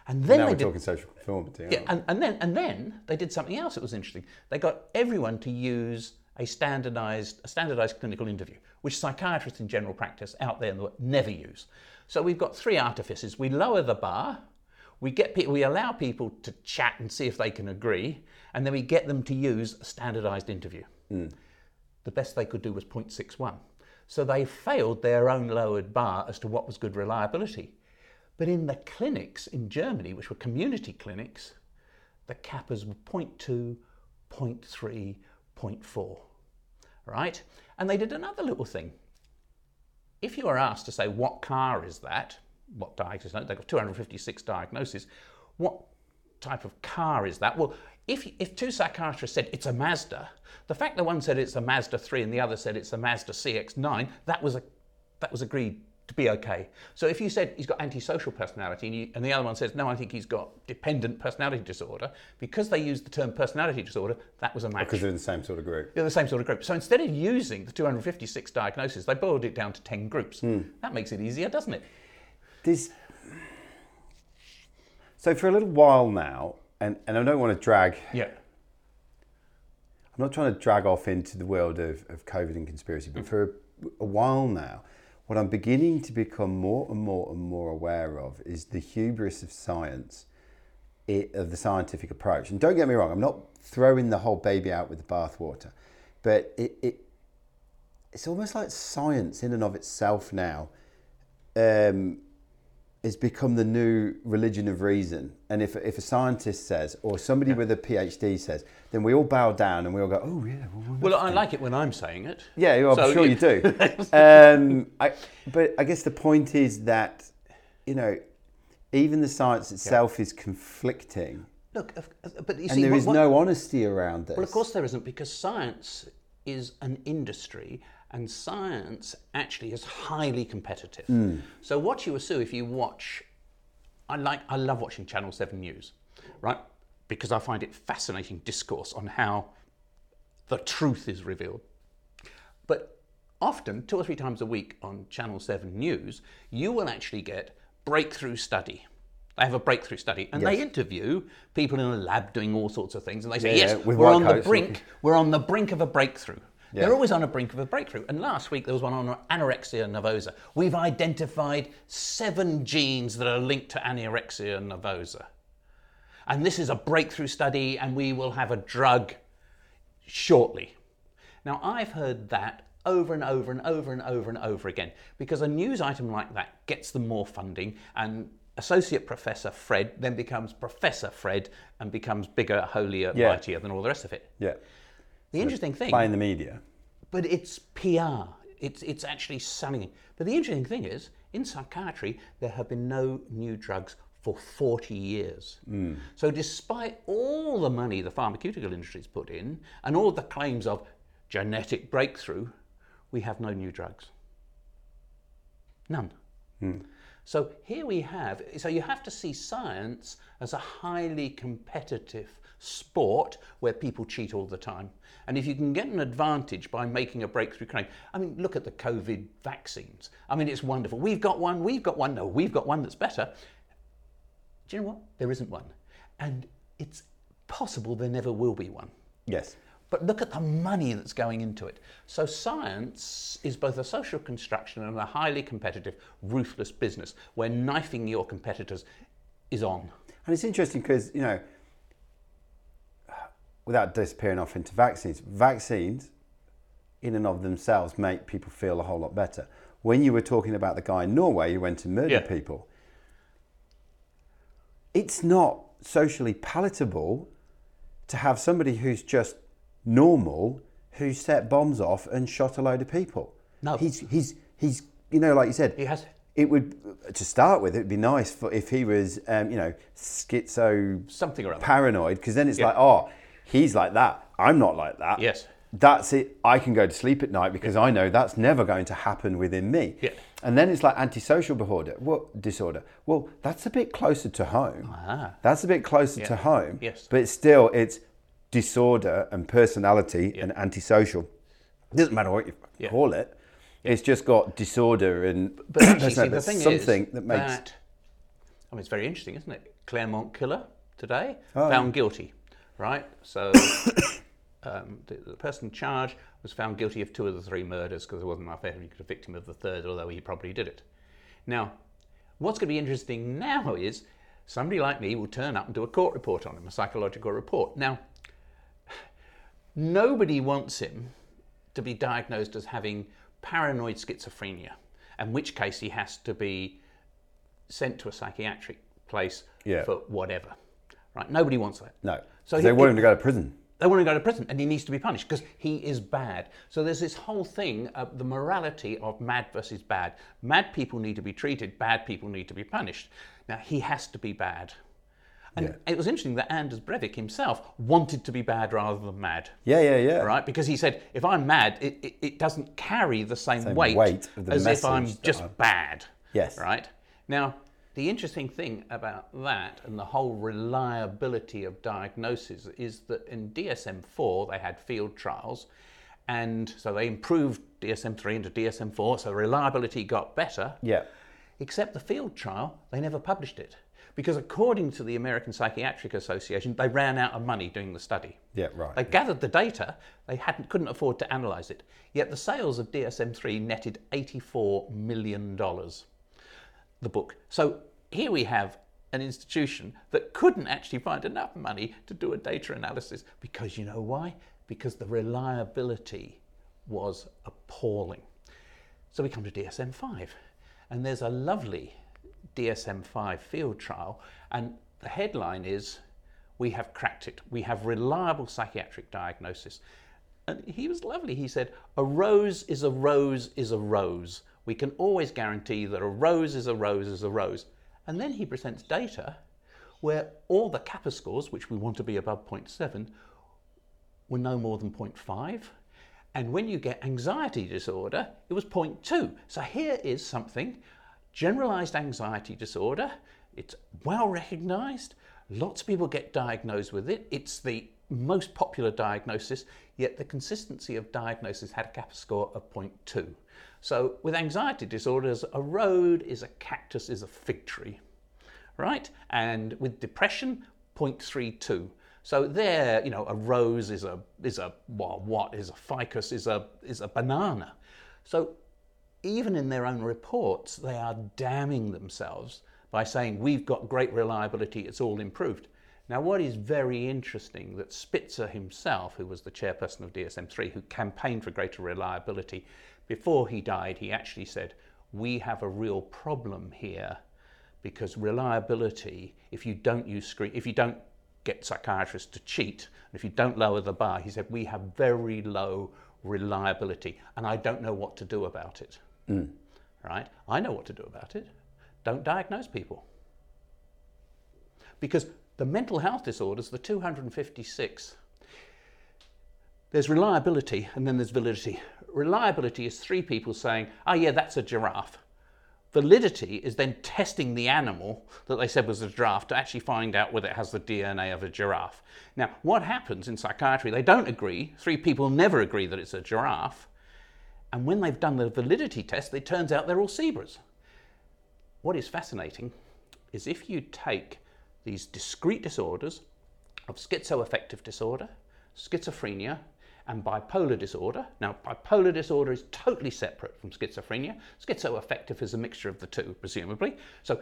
Speaker 2: And then
Speaker 1: Now
Speaker 2: they
Speaker 1: we're
Speaker 2: did,
Speaker 1: talking social conformity.
Speaker 2: yeah, and, and then and then they did something else that was interesting. They got everyone to use a standardized a standardized clinical interview, which psychiatrists in general practice out there in the world never use. So we've got three artifices. We lower the bar, we get pe- we allow people to chat and see if they can agree, and then we get them to use a standardized interview. Hmm. The best they could do was 0.61. So they failed their own lowered bar as to what was good reliability. But in the clinics in Germany, which were community clinics, the kappas were 0.2, 0.3, 0.4. Right? And they did another little thing. If you are asked to say, what car is that? What diagnosis? They've got 256 diagnoses. What type of car is that? Well, if, if two psychiatrists said it's a Mazda, the fact that one said it's a Mazda 3 and the other said it's a Mazda CX9, that was, a, that was agreed to be okay. So if you said he's got antisocial personality and, you, and the other one says, no, I think he's got dependent personality disorder, because they used the term personality disorder, that was a match.
Speaker 1: Because they're in the same sort of group.
Speaker 2: They're the same sort of group. So instead of using the 256 diagnoses, they boiled it down to 10 groups. Hmm. That makes it easier, doesn't it?
Speaker 1: This. So for a little while now, and, and I don't want to drag.
Speaker 2: Yeah.
Speaker 1: I'm not trying to drag off into the world of, of COVID and conspiracy, but for a, a while now, what I'm beginning to become more and more and more aware of is the hubris of science, it, of the scientific approach. And don't get me wrong, I'm not throwing the whole baby out with the bathwater, but it, it it's almost like science in and of itself now um, has become the new religion of reason. And if, if a scientist says, or somebody with a PhD says, then we all bow down and we all go, oh, yeah. Well,
Speaker 2: Well, I like it when I'm saying it.
Speaker 1: yeah, well, I'm sure
Speaker 2: you-
Speaker 1: you do. um, I, but I guess the point is that, you know, even the science itself is conflicting,
Speaker 2: Look, but you
Speaker 1: and
Speaker 2: see,
Speaker 1: there
Speaker 2: what-
Speaker 1: is
Speaker 2: what-
Speaker 1: no honesty around this.
Speaker 2: Well, of course there isn't, because science is an industry, and science actually is highly competitive. So what you assume if you watch, I like, I love watching Channel Seven News, right? Because I find it fascinating discourse on how the truth is revealed. But often, two or three times a week on Channel 7 News, you will actually get breakthrough study. They have a breakthrough study and they interview people in a lab doing all sorts of things and they say,
Speaker 1: Yeah,
Speaker 2: yes, we're on the brink, we're on the brink of a breakthrough.
Speaker 1: Yeah.
Speaker 2: They're always on a brink of a breakthrough. And last week there was one on anorexia nervosa. We've identified seven genes that are linked to anorexia nervosa. And this is a breakthrough study, and we will have a drug shortly. Now, I've heard that over and over and over and over and over again because a news item like that gets them more funding, and Associate Professor Fred then becomes Professor Fred and becomes bigger, holier,
Speaker 1: Yeah.
Speaker 2: mightier than all the rest of it.
Speaker 1: yeah.
Speaker 2: The interesting thing,
Speaker 1: in the media.
Speaker 2: but it's PR. It's, it's actually selling it. But the interesting thing is, in psychiatry, there have been no new drugs for 40 years. Hmm. So, despite all the money the pharmaceutical industry's put in and all the claims of genetic breakthrough, we have no new drugs. None. Hmm. So here we have, so you have to see science as a highly competitive sport where people cheat all the time. And if you can get an advantage by making a breakthrough claim, I mean, look at the COVID vaccines. I mean, it's wonderful. We've got one, we've got one, no, we've got one that's better. Do you know what? There isn't one. And it's possible there never will be one.
Speaker 1: Yes.
Speaker 2: But look at the money that's going into it. So science is both a social construction and a highly competitive, ruthless business where knifing your competitors is on.
Speaker 1: And it's interesting because, you know, without disappearing off into vaccines, vaccines in and of themselves make people feel a whole lot better. When you were talking about the guy in Norway who went to murder
Speaker 2: Yeah.
Speaker 1: people, it's not socially palatable to have somebody who's just normal who set bombs off and shot a load of people.
Speaker 2: No.
Speaker 1: He's, he's, he's you know, like you said,
Speaker 2: He has
Speaker 1: it would to start with. It'd be nice for if he was, um, you know, schizo
Speaker 2: something or other.
Speaker 1: paranoid, because then it's
Speaker 2: Yeah.
Speaker 1: like, oh, he's like that. I'm not like that.
Speaker 2: Yes.
Speaker 1: That's it. I can go to sleep at night because I know that's never going to happen within me.
Speaker 2: Yeah.
Speaker 1: And then it's like antisocial disorder. What disorder? Well, that's a bit closer to home.
Speaker 2: Ah.
Speaker 1: That's a bit closer to home.
Speaker 2: Yes.
Speaker 1: But still, it's disorder and personality and antisocial. It doesn't matter what you
Speaker 2: Yeah.
Speaker 1: call it. It's just got disorder and
Speaker 2: But actually, see, the thing
Speaker 1: something
Speaker 2: is
Speaker 1: that makes
Speaker 2: that, I mean, it's very interesting, isn't it? Claremont killer today
Speaker 1: Oh.
Speaker 2: found guilty, right? So um, the, the person charged was found guilty of two of the three murders because there wasn't enough evidence to convict him of the third, although he probably did it. Now, what's going to be interesting now is somebody like me will turn up and do a court report on him, a psychological report. Now, nobody wants him to be diagnosed as having paranoid schizophrenia, in which case he has to be sent to a psychiatric place
Speaker 1: Yeah.
Speaker 2: for whatever. Right? Nobody wants that.
Speaker 1: no.
Speaker 2: So
Speaker 1: So
Speaker 2: he-
Speaker 1: they want him to go to prison.
Speaker 2: They want him to go to prison and he needs to be punished because he is bad. So there's this whole thing of the morality of mad versus bad. Mad people need to be treated, bad people need to be punished. Now he has to be bad. And
Speaker 1: Yeah.
Speaker 2: it was interesting that Anders Breivik himself wanted to be bad rather than mad.
Speaker 1: Yeah, yeah, yeah.
Speaker 2: Right, because he said, if I'm mad, it, it, it doesn't carry the same,
Speaker 1: Same
Speaker 2: weight,
Speaker 1: weight
Speaker 2: as if I'm just
Speaker 1: I'm-
Speaker 2: bad.
Speaker 1: Yes.
Speaker 2: Right? Now, the interesting thing about that and the whole reliability of diagnosis is that in DSM 4 they had field trials, and so they improved DSM 3 into DSM 4, so reliability got better.
Speaker 1: Yeah.
Speaker 2: Except the field trial, they never published it. Because according to the American Psychiatric Association, they ran out of money doing the study.
Speaker 1: Yeah, right.
Speaker 2: They gathered the data, they hadn't, couldn't afford to analyse it. Yet the sales of DSM 3 netted $84 million, the book. So here we have an institution that couldn't actually find enough money to do a data analysis because you know why? Because the reliability was appalling. So we come to DSM 5, and there's a lovely DSM 5 field trial, and the headline is We have cracked it. We have reliable psychiatric diagnosis. And he was lovely. He said, A rose is a rose is a rose. We can always guarantee that a rose is a rose is a rose. And then he presents data where all the kappa scores, which we want to be above 0.7, were no more than 0.5. And when you get anxiety disorder, it was 0.2. So here is something generalized anxiety disorder. It's well recognized. Lots of people get diagnosed with it. It's the most popular diagnosis, yet the consistency of diagnosis had a kappa score of 0.2. So with anxiety disorders, a road is a cactus is a fig tree right? And with depression, 0.32. So there, you know, a rose is a is a well, what is a ficus is a is a banana. So even in their own reports, they are damning themselves by saying we've got great reliability, it's all improved. Now, what is very interesting that Spitzer himself, who was the chairperson of DSM-3, who campaigned for greater reliability, before he died, he actually said, "We have a real problem here." Because reliability, if you don't use screen, if you don't get psychiatrists to cheat. And if you don't lower the bar, he said, we have very low reliability and I don't know what to do about it. Mm. Right? I know what to do about it. Don't diagnose people. Because the mental health disorders, the 256, there's reliability and then there's validity. Reliability is three people saying, oh, yeah, that's a giraffe. Validity is then testing the animal that they said was a giraffe to actually find out whether it has the DNA of a giraffe. Now, what happens in psychiatry? They don't agree. Three people never agree that it's a giraffe. And when they've done the validity test, it turns out they're all zebras. What is fascinating is if you take these discrete disorders of schizoaffective disorder, schizophrenia, and bipolar disorder. Now, bipolar disorder is totally separate from schizophrenia. Schizoaffective is a mixture of the two, presumably. So,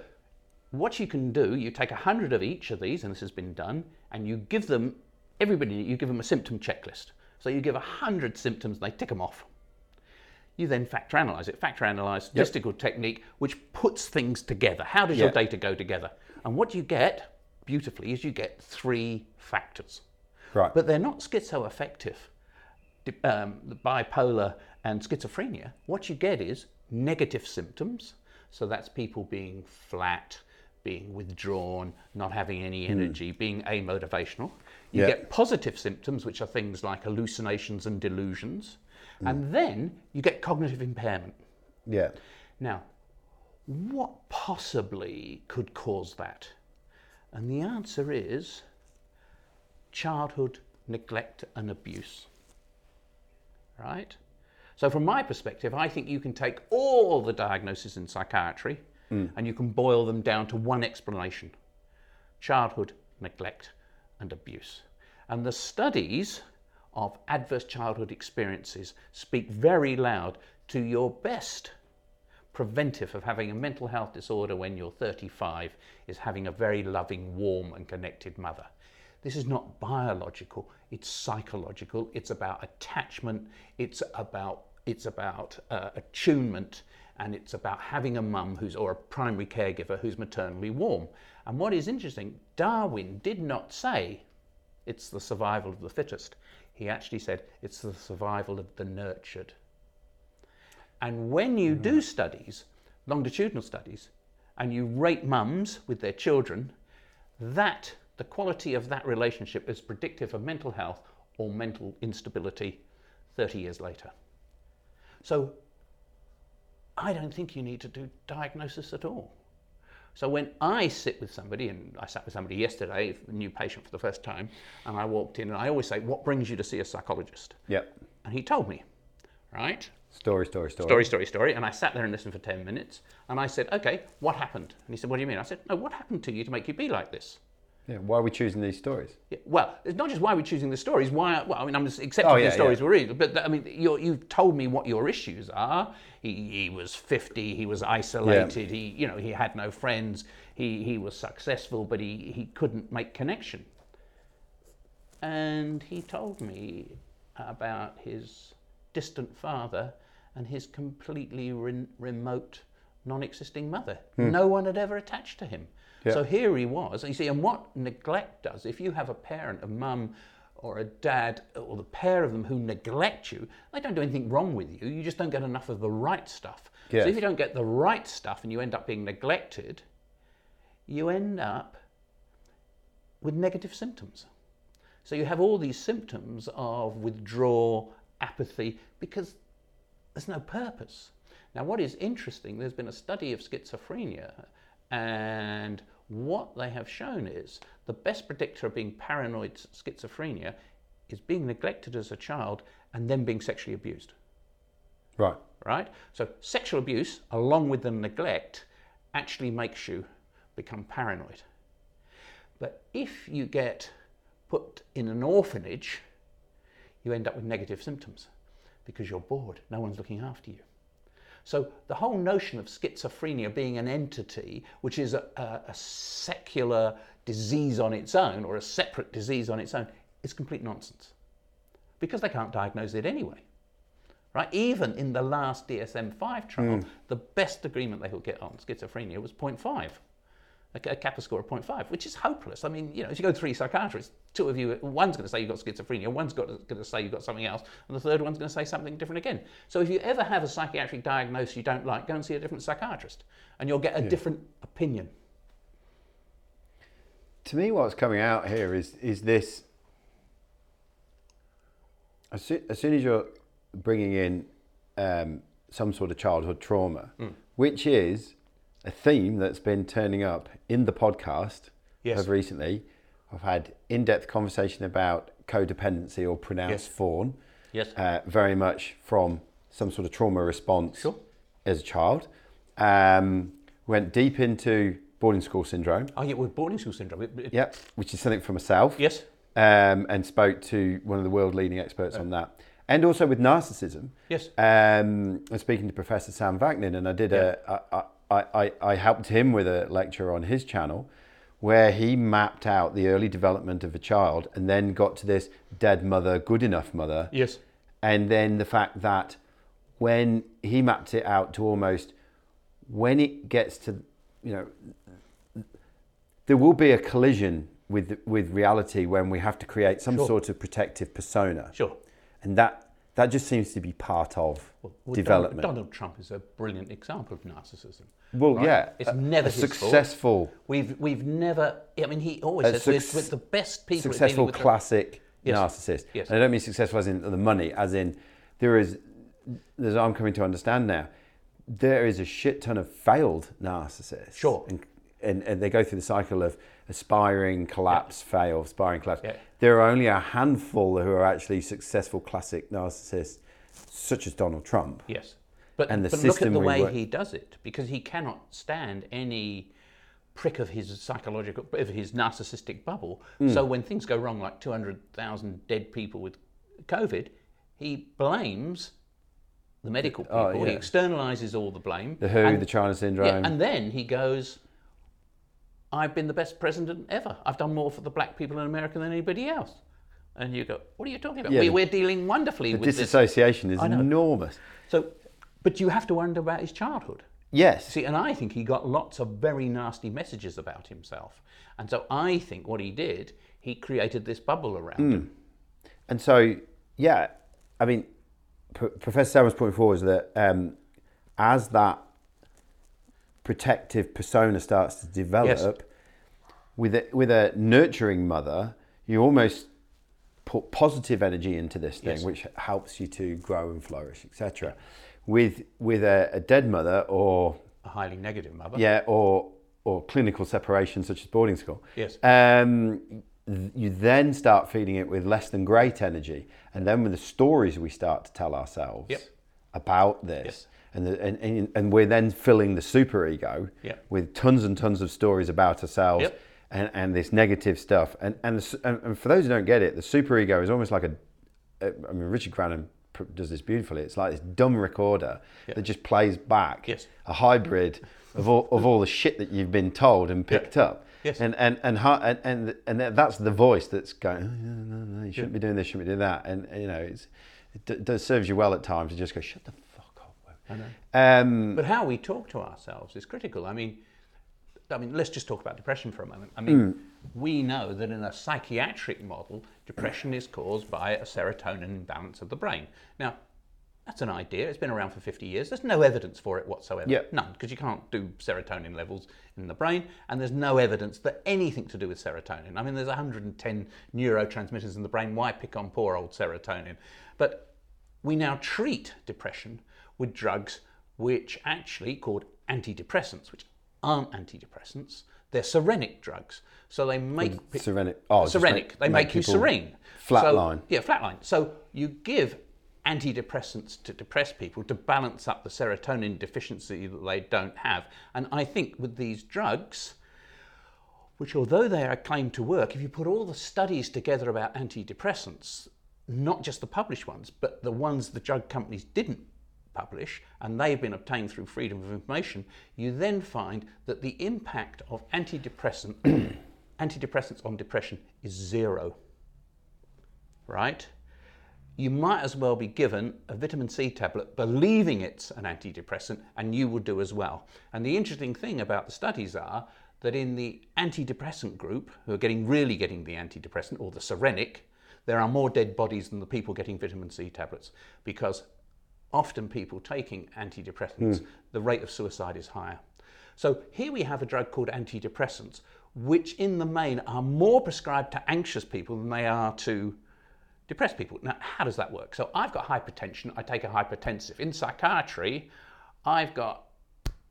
Speaker 2: what you can do, you take 100 of each of these, and this has been done, and you give them, everybody, you give them a symptom checklist. So, you give 100 symptoms, and they tick them off. You then factor analyze it. Factor analyze, statistical yep. technique, which puts things together. How does yep. your data go together? And what you get, beautifully, is you get three factors.
Speaker 1: Right.
Speaker 2: But they're not schizoaffective um, bipolar and schizophrenia, what you get is negative symptoms. So that's people being flat, being withdrawn, not having any hmm. energy, mm. being amotivational. You yep. get positive symptoms, which are things like hallucinations and delusions. Mm. And then you get cognitive impairment.
Speaker 1: Yeah.
Speaker 2: Now, what possibly could cause that? And the answer is childhood neglect and abuse right? So, from my perspective, I think you can take all the diagnoses in psychiatry mm. and you can boil them down to one explanation childhood neglect and abuse. And the studies of adverse childhood experiences speak very loud to your best preventive of having a mental health disorder when you're 35 is having a very loving, warm, and connected mother. This is not biological, it's psychological. It's about attachment, it's about, it's about uh, attunement, and it's about having a mum who's, or a primary caregiver who's maternally warm. And what is interesting, Darwin did not say it's the survival of the fittest. He actually said it's the survival of the nurtured. And when you do studies, longitudinal studies, and you rate mums with their children, that the quality of that relationship is predictive of mental health or mental instability 30 years later. So I don't think you need to do diagnosis at all. So when I sit with somebody, and I sat with somebody yesterday, a new patient for the first time, and I walked in, and I always say, "What brings you to see a psychologist?"
Speaker 1: Yep.
Speaker 2: And he told me, right?
Speaker 1: Story, story, story.
Speaker 2: Story, story, story. And I sat there and listened for 10 minutes, and I said, "Okay, what happened?" And he said, "What do you mean?" I said, "No, what happened to you to make you be like this?"
Speaker 1: Yeah, why are we choosing these stories?
Speaker 2: Yeah, well, it's not just why we're choosing the stories. Why? Well, I mean, I'm just accepting oh, yeah, the stories yeah. we're reading. But I mean, you have told me what your issues are. He, he was 50. He was isolated. He, you know, he had no friends. He, he was successful, but he, he couldn't make connection. And he told me about his distant father and his completely re- remote, non-existing mother. Hmm. No one had ever attached to him. Yeah. So here he was. You see, and what neglect does, if you have a parent, a mum, or a dad, or the pair of them who neglect you, they don't do anything wrong with you. You just don't get enough of the right stuff. Yes. So if you don't get the right stuff and you end up being neglected, you end up with negative symptoms. So you have all these symptoms of withdrawal, apathy, because there's no purpose. Now, what is interesting, there's been a study of schizophrenia, and what they have shown is the best predictor of being paranoid schizophrenia is being neglected as a child and then being sexually abused.
Speaker 1: Right.
Speaker 2: Right? So, sexual abuse, along with the neglect, actually makes you become paranoid. But if you get put in an orphanage, you end up with negative symptoms because you're bored, no one's looking after you. So the whole notion of schizophrenia being an entity, which is a, a, a secular disease on its own or a separate disease on its own, is complete nonsense because they can't diagnose it anyway. Right? Even in the last DSM 5 trial, mm. the best agreement they could get on schizophrenia was 0.5. a, a kappa score of 0.5, which is hopeless. I mean, you know, if you go to three psychiatrists, two of you, one's going to say you've got schizophrenia, one's got going to say you've got something else, and the third one's going to say something different again. So if you ever have a psychiatric diagnosis you don't like, go and see a different psychiatrist, and you'll get a different opinion.
Speaker 1: To me, what's coming out here is is this. As soon as, soon as you're bringing in um, some sort of childhood trauma, which is a theme that's been turning up in the podcast
Speaker 2: Yes.
Speaker 1: of recently. I've had in-depth conversation about codependency or pronounced
Speaker 2: Yes.
Speaker 1: fawn.
Speaker 2: Yes.
Speaker 1: Uh, very much from some sort of trauma response
Speaker 2: Sure.
Speaker 1: as a child. Um, went deep into boarding school syndrome.
Speaker 2: Oh, yeah, with boarding school syndrome. It, it-
Speaker 1: Yep, which is something for myself.
Speaker 2: Yes.
Speaker 1: Um, and spoke to one of the world leading experts on that. And also with narcissism.
Speaker 2: Yes.
Speaker 1: Um, I was speaking to Professor Sam Vaknin, and I did a, I, I, I, I helped him with a lecture on his channel where he mapped out the early development of a child and then got to this dead mother, good enough mother.
Speaker 2: Yes.
Speaker 1: And then the fact that when he mapped it out to almost when it gets to, you know, there will be a collision with with reality when we have to create some
Speaker 2: Sure.
Speaker 1: sort of protective persona,
Speaker 2: Sure.
Speaker 1: and that that just seems to be part of
Speaker 2: Well, Donald-
Speaker 1: development.
Speaker 2: Donald, Trump is a brilliant example of narcissism.
Speaker 1: well,
Speaker 2: right?
Speaker 1: yeah,
Speaker 2: It's
Speaker 1: a-
Speaker 2: never
Speaker 1: a
Speaker 2: his fault.
Speaker 1: successful,
Speaker 2: We've we've never. I mean, he always says
Speaker 1: suc-
Speaker 2: we're the best people.
Speaker 1: successful
Speaker 2: with the-
Speaker 1: classic
Speaker 2: Yes.
Speaker 1: narcissist.
Speaker 2: Yes.
Speaker 1: And I don't mean successful as in the money, as in there is, as I'm coming to understand now, there is a shit ton of failed narcissists.
Speaker 2: Sure.
Speaker 1: And, and, and they go through the cycle of aspiring, collapse, fail, aspiring, collapse.
Speaker 2: Yeah.
Speaker 1: There are only a handful who are actually successful classic narcissists, such as Donald Trump.
Speaker 2: Yes. But,
Speaker 1: And the
Speaker 2: but look at the way
Speaker 1: work-
Speaker 2: he does it because he cannot stand any prick of his psychological, of his narcissistic bubble.
Speaker 1: Hmm.
Speaker 2: So when things go wrong, like 200,000 dead people with COVID, he blames the medical people.
Speaker 1: Oh,
Speaker 2: He externalizes all the blame.
Speaker 1: The WHO,
Speaker 2: And-
Speaker 1: the China syndrome.
Speaker 2: Yeah, and then he goes, I've been the best president ever. I've done more for the black people in America than anybody else. And you go, what are you talking about?
Speaker 1: Yeah,
Speaker 2: we, we're dealing wonderfully
Speaker 1: the
Speaker 2: with this.
Speaker 1: disassociation is enormous.
Speaker 2: So, but you have to wonder about his childhood.
Speaker 1: Yes.
Speaker 2: See, and I think he got lots of very nasty messages about himself. And so I think what he did, he created this bubble around
Speaker 1: Hmm.
Speaker 2: him.
Speaker 1: And so, yeah, I mean, P- Professor Salmon's point forward is that um, as that protective persona starts to develop, with a, with a nurturing mother, you almost put positive energy into this thing,
Speaker 2: Yes.
Speaker 1: which helps you to grow and flourish, etc. With with a, a dead mother or
Speaker 2: A highly negative mother.
Speaker 1: yeah, or or clinical separation such as boarding school.
Speaker 2: Yes.
Speaker 1: Um, you then start feeding it with less than great energy, and then with the stories we start to tell ourselves
Speaker 2: Yep.
Speaker 1: about this,
Speaker 2: Yes.
Speaker 1: and, the, and and and we're then filling the super ego
Speaker 2: Yep.
Speaker 1: with tons and tons of stories about ourselves.
Speaker 2: Yep.
Speaker 1: And, and this negative stuff, and and, the, and and for those who don't get it, the super ego is almost like a, I mean, Richard Cranham does this beautifully. It's like this dumb recorder that just plays back
Speaker 2: Yes.
Speaker 1: a hybrid of all, of all the shit that you've been told and picked up.
Speaker 2: Yes.
Speaker 1: And and and and and, and that's the voice that's going. Oh, no, no, no, you shouldn't be doing this. Shouldn't be doing that. And you know, it's, it does serves you well at times to just go shut the fuck up. I know. Um,
Speaker 2: But how we talk to ourselves is critical. I mean, I mean, let's just talk about depression for a moment. I mean, mm. we know that in a psychiatric model, depression is caused by a serotonin imbalance of the brain. Now, that's an idea. It's been around for 50 years. There's no evidence for it whatsoever.
Speaker 1: Yeah.
Speaker 2: None, because you can't do serotonin levels in the brain, and there's no evidence that anything to do with serotonin. I mean, there's 110 neurotransmitters in the brain. Why pick on poor old serotonin? But we now treat depression with drugs which actually called antidepressants, which aren't antidepressants. They're serenic drugs. So they make mm, pe-
Speaker 1: serenic. Oh,
Speaker 2: serenic.
Speaker 1: make-
Speaker 2: they
Speaker 1: make
Speaker 2: make, you serene.
Speaker 1: flatline.
Speaker 2: So, yeah, flatline. So you give antidepressants to depress people to balance up the serotonin deficiency that they don't have. And I think with these drugs, which although they are claimed to work, if you put all the studies together about antidepressants, not just the published ones, but the ones the drug companies didn't publish, and they've been obtained through freedom of information, you then find that the impact of antidepressant, antidepressants on depression is zero. Right? You might as well be given a vitamin C tablet believing it's an antidepressant, and you will do as well. And the interesting thing about the studies are that in the antidepressant group, who are getting really getting the antidepressant or the Serenic, there are more dead bodies than the people getting vitamin C tablets because often people taking antidepressants, hmm. the rate of suicide is higher. So here we have a drug called antidepressants, which in the main are more prescribed to anxious people than they are to depressed people. Now, how does that work? So I've got hypertension, I take a hypertensive. In psychiatry, I've got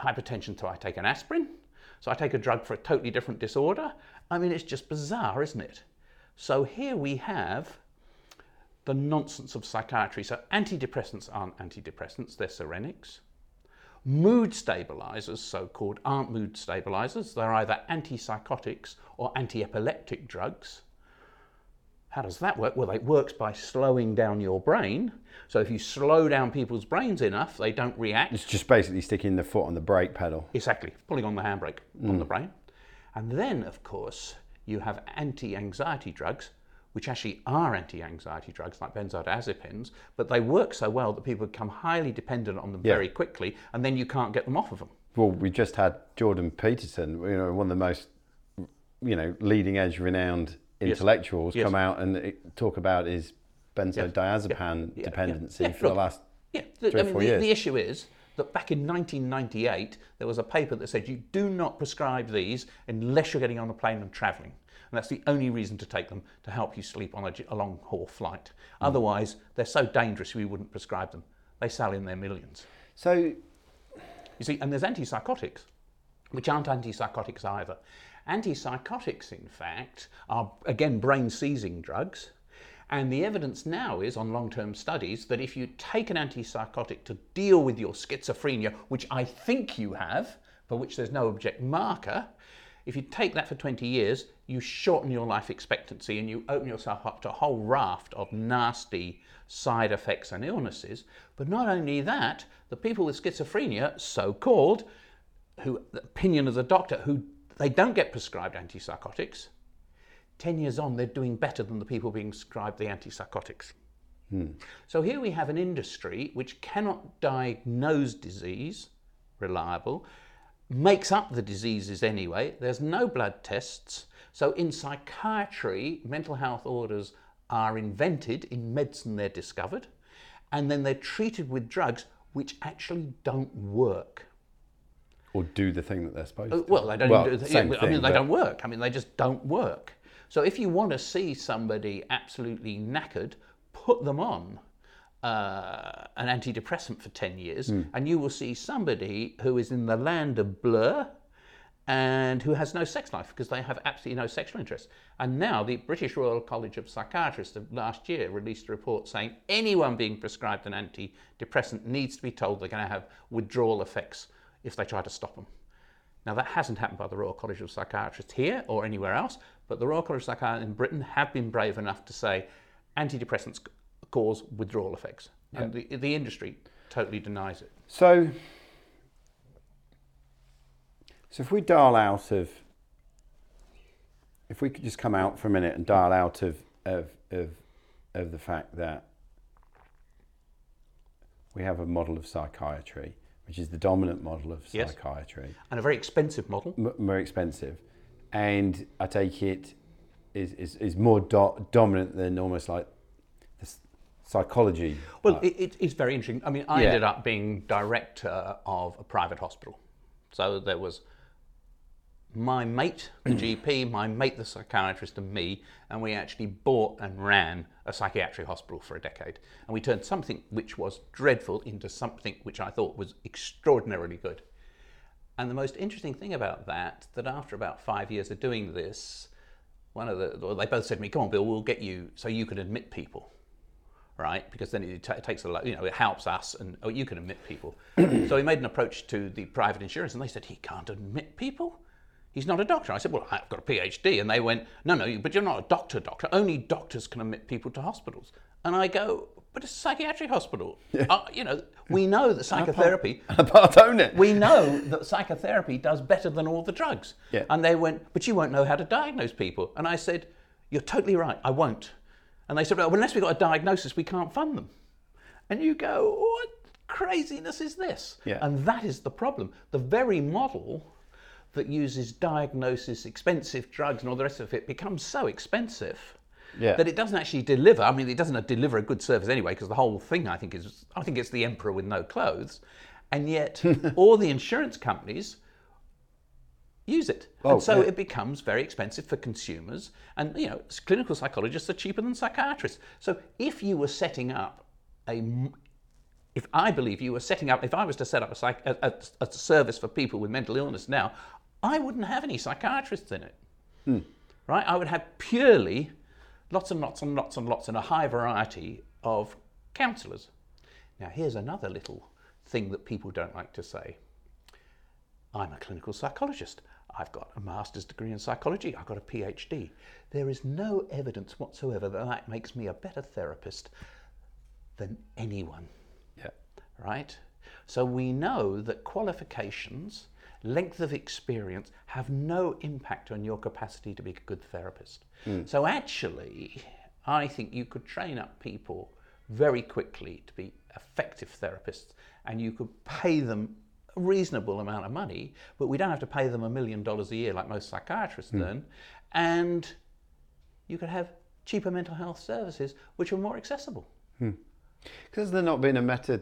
Speaker 2: hypertension, so I take an aspirin. So I take a drug for a totally different disorder. I mean, it's just bizarre, isn't it? So here we have the nonsense of psychiatry. So antidepressants aren't antidepressants, they're serenics. Mood stabilizers, so called, aren't mood stabilizers. They're either antipsychotics or anti epileptic drugs. How does that work? Well, it works by slowing down your brain. So if you slow down people's brains enough, they don't react.
Speaker 1: It's just basically sticking the foot on the brake pedal.
Speaker 2: Exactly, pulling on the handbrake on the mm. brain. And then, of course, you have anti anxiety drugs, which actually are anti anxiety drugs like benzodiazepines, but they work so well that people become highly dependent on them
Speaker 1: Yeah.
Speaker 2: very quickly, and then you can't get them off of them.
Speaker 1: Well, we just had Jordan Peterson, you know, one of the most, you know, leading edge, renowned intellectuals,
Speaker 2: Yes.
Speaker 1: come out and eh, talk about his benzodiazepine
Speaker 2: Yeah.
Speaker 1: dependency
Speaker 2: Yeah.
Speaker 1: for the last
Speaker 2: Yeah, the,
Speaker 1: three
Speaker 2: I
Speaker 1: or
Speaker 2: mean,
Speaker 1: four
Speaker 2: the,
Speaker 1: years.
Speaker 2: the issue is that back in 1998, there was a paper that said you do not prescribe these unless you're getting on a plane and travelling. And that's the only reason to take them to help you sleep on a long haul flight.
Speaker 1: Mm.
Speaker 2: Otherwise, they're so dangerous we wouldn't prescribe them. They sell in their millions.
Speaker 1: So,
Speaker 2: You see, and there's antipsychotics, which aren't antipsychotics either. Antipsychotics, in fact, are again brain seizing drugs. And the evidence now is on long term studies that if you take an antipsychotic to deal with your schizophrenia, which I think you have, for which there's no object marker, if you take that for 20 years, you shorten your life expectancy and you open yourself up to a whole raft of nasty side effects and illnesses. But not only that, the people with schizophrenia, so called, who the opinion of the doctor, who they don't get prescribed antipsychotics, 10 years on, they're doing better than the people being prescribed the antipsychotics. Hmm. So here we have an industry which cannot diagnose disease, reliable, makes up the diseases anyway. There's no blood tests. So in psychiatry, mental health orders are invented, in medicine they're discovered, and then they're treated with drugs which actually don't work.
Speaker 1: or do the thing that they're supposed to.
Speaker 2: Uh, Well, they don't.
Speaker 1: Well,
Speaker 2: do,
Speaker 1: same
Speaker 2: I
Speaker 1: thing,
Speaker 2: mean, they don't work. I mean, they just don't work. So if you want to see somebody absolutely knackered, put them on uh, an antidepressant for ten years,
Speaker 1: Hmm.
Speaker 2: and you will see somebody who is in the land of blur. And who has no sex life because they have absolutely no sexual interest. And now the British Royal College of Psychiatrists of last year released a report saying anyone being prescribed an antidepressant needs to be told they're going to have withdrawal effects if they try to stop them. Now, that hasn't happened by the Royal College of Psychiatrists here or anywhere else, but the Royal College of Psychiatrists in Britain have been brave enough to say antidepressants cause withdrawal effects. And the, the industry totally denies it.
Speaker 1: So, so if we dial out of, if we could just come out for a minute and dial out of of of, of the fact that we have a model of psychiatry, which is the dominant model of
Speaker 2: Yes.
Speaker 1: psychiatry,
Speaker 2: And a very expensive model.
Speaker 1: m- more expensive, and I take it is is, is more do- dominant than almost like psychology.
Speaker 2: Well, uh, it, it, it's very interesting. I mean, I
Speaker 1: Yeah.
Speaker 2: ended up being director of a private hospital. So there was my mate, the GP, my mate, the psychiatrist, and me, and we actually bought and ran a psychiatric hospital for a decade. And we turned something which was dreadful into something which I thought was extraordinarily good. And the most interesting thing about that, that after about five years of doing this, one of the, well, they both said to me, "Come on, Bill, we'll get you so you can admit people." Right? Because then it, ta it takes a lot, you know, it helps us and oh, you can admit people. so he made an approach to the private insurance and they said, he can't admit people. He's not a doctor. I said, well, I've got a PhD. And they went, no, no, but you're not a doctor, doctor. Only doctors can admit people to hospitals. And I go, but it's a psychiatric hospital. Uh, you know, we know that psychotherapy,
Speaker 1: Apart own it.
Speaker 2: we know that psychotherapy does better than all the drugs.
Speaker 1: Yeah.
Speaker 2: And they went, but you won't know how to diagnose people. And I said, you're totally right, I won't. And they said, well, unless we've got a diagnosis, we can't fund them. And you go, what craziness is this?
Speaker 1: Yeah.
Speaker 2: And that is the problem. The very model that uses diagnosis, expensive drugs, and all the rest of it becomes so expensive
Speaker 1: Yeah.
Speaker 2: that it doesn't actually deliver. I mean, it doesn't deliver a good service anyway, because the whole thing, I think, is I think it's the emperor with no clothes, and yet all the insurance companies use it,
Speaker 1: Oh,
Speaker 2: and so
Speaker 1: yeah.
Speaker 2: it becomes very expensive for consumers. And you know, clinical psychologists are cheaper than psychiatrists. So if you were setting up a if I believe you were setting up, if I was to set up a, psych, a, a, a service for people with mental illness now, I wouldn't have any psychiatrists in it. Hmm. Right? I would have purely lots and lots and lots and lots and a high variety of counsellors. Now, here's another little thing that people don't like to say. I'm a clinical psychologist. I've got a master's degree in psychology. I've got a PhD. There is no evidence whatsoever that that makes me a better therapist than anyone
Speaker 1: Yeah.
Speaker 2: right? So we know that qualifications, length of experience have no impact on your capacity to be a good therapist. Hmm. So actually, I think you could train up people very quickly to be effective therapists and you could pay them reasonable amount of money, but we don't have to pay them a million dollars a year like most psychiatrists hmm. earn. And you could have cheaper mental health services which are more accessible. Hmm.
Speaker 1: Because there not been a meta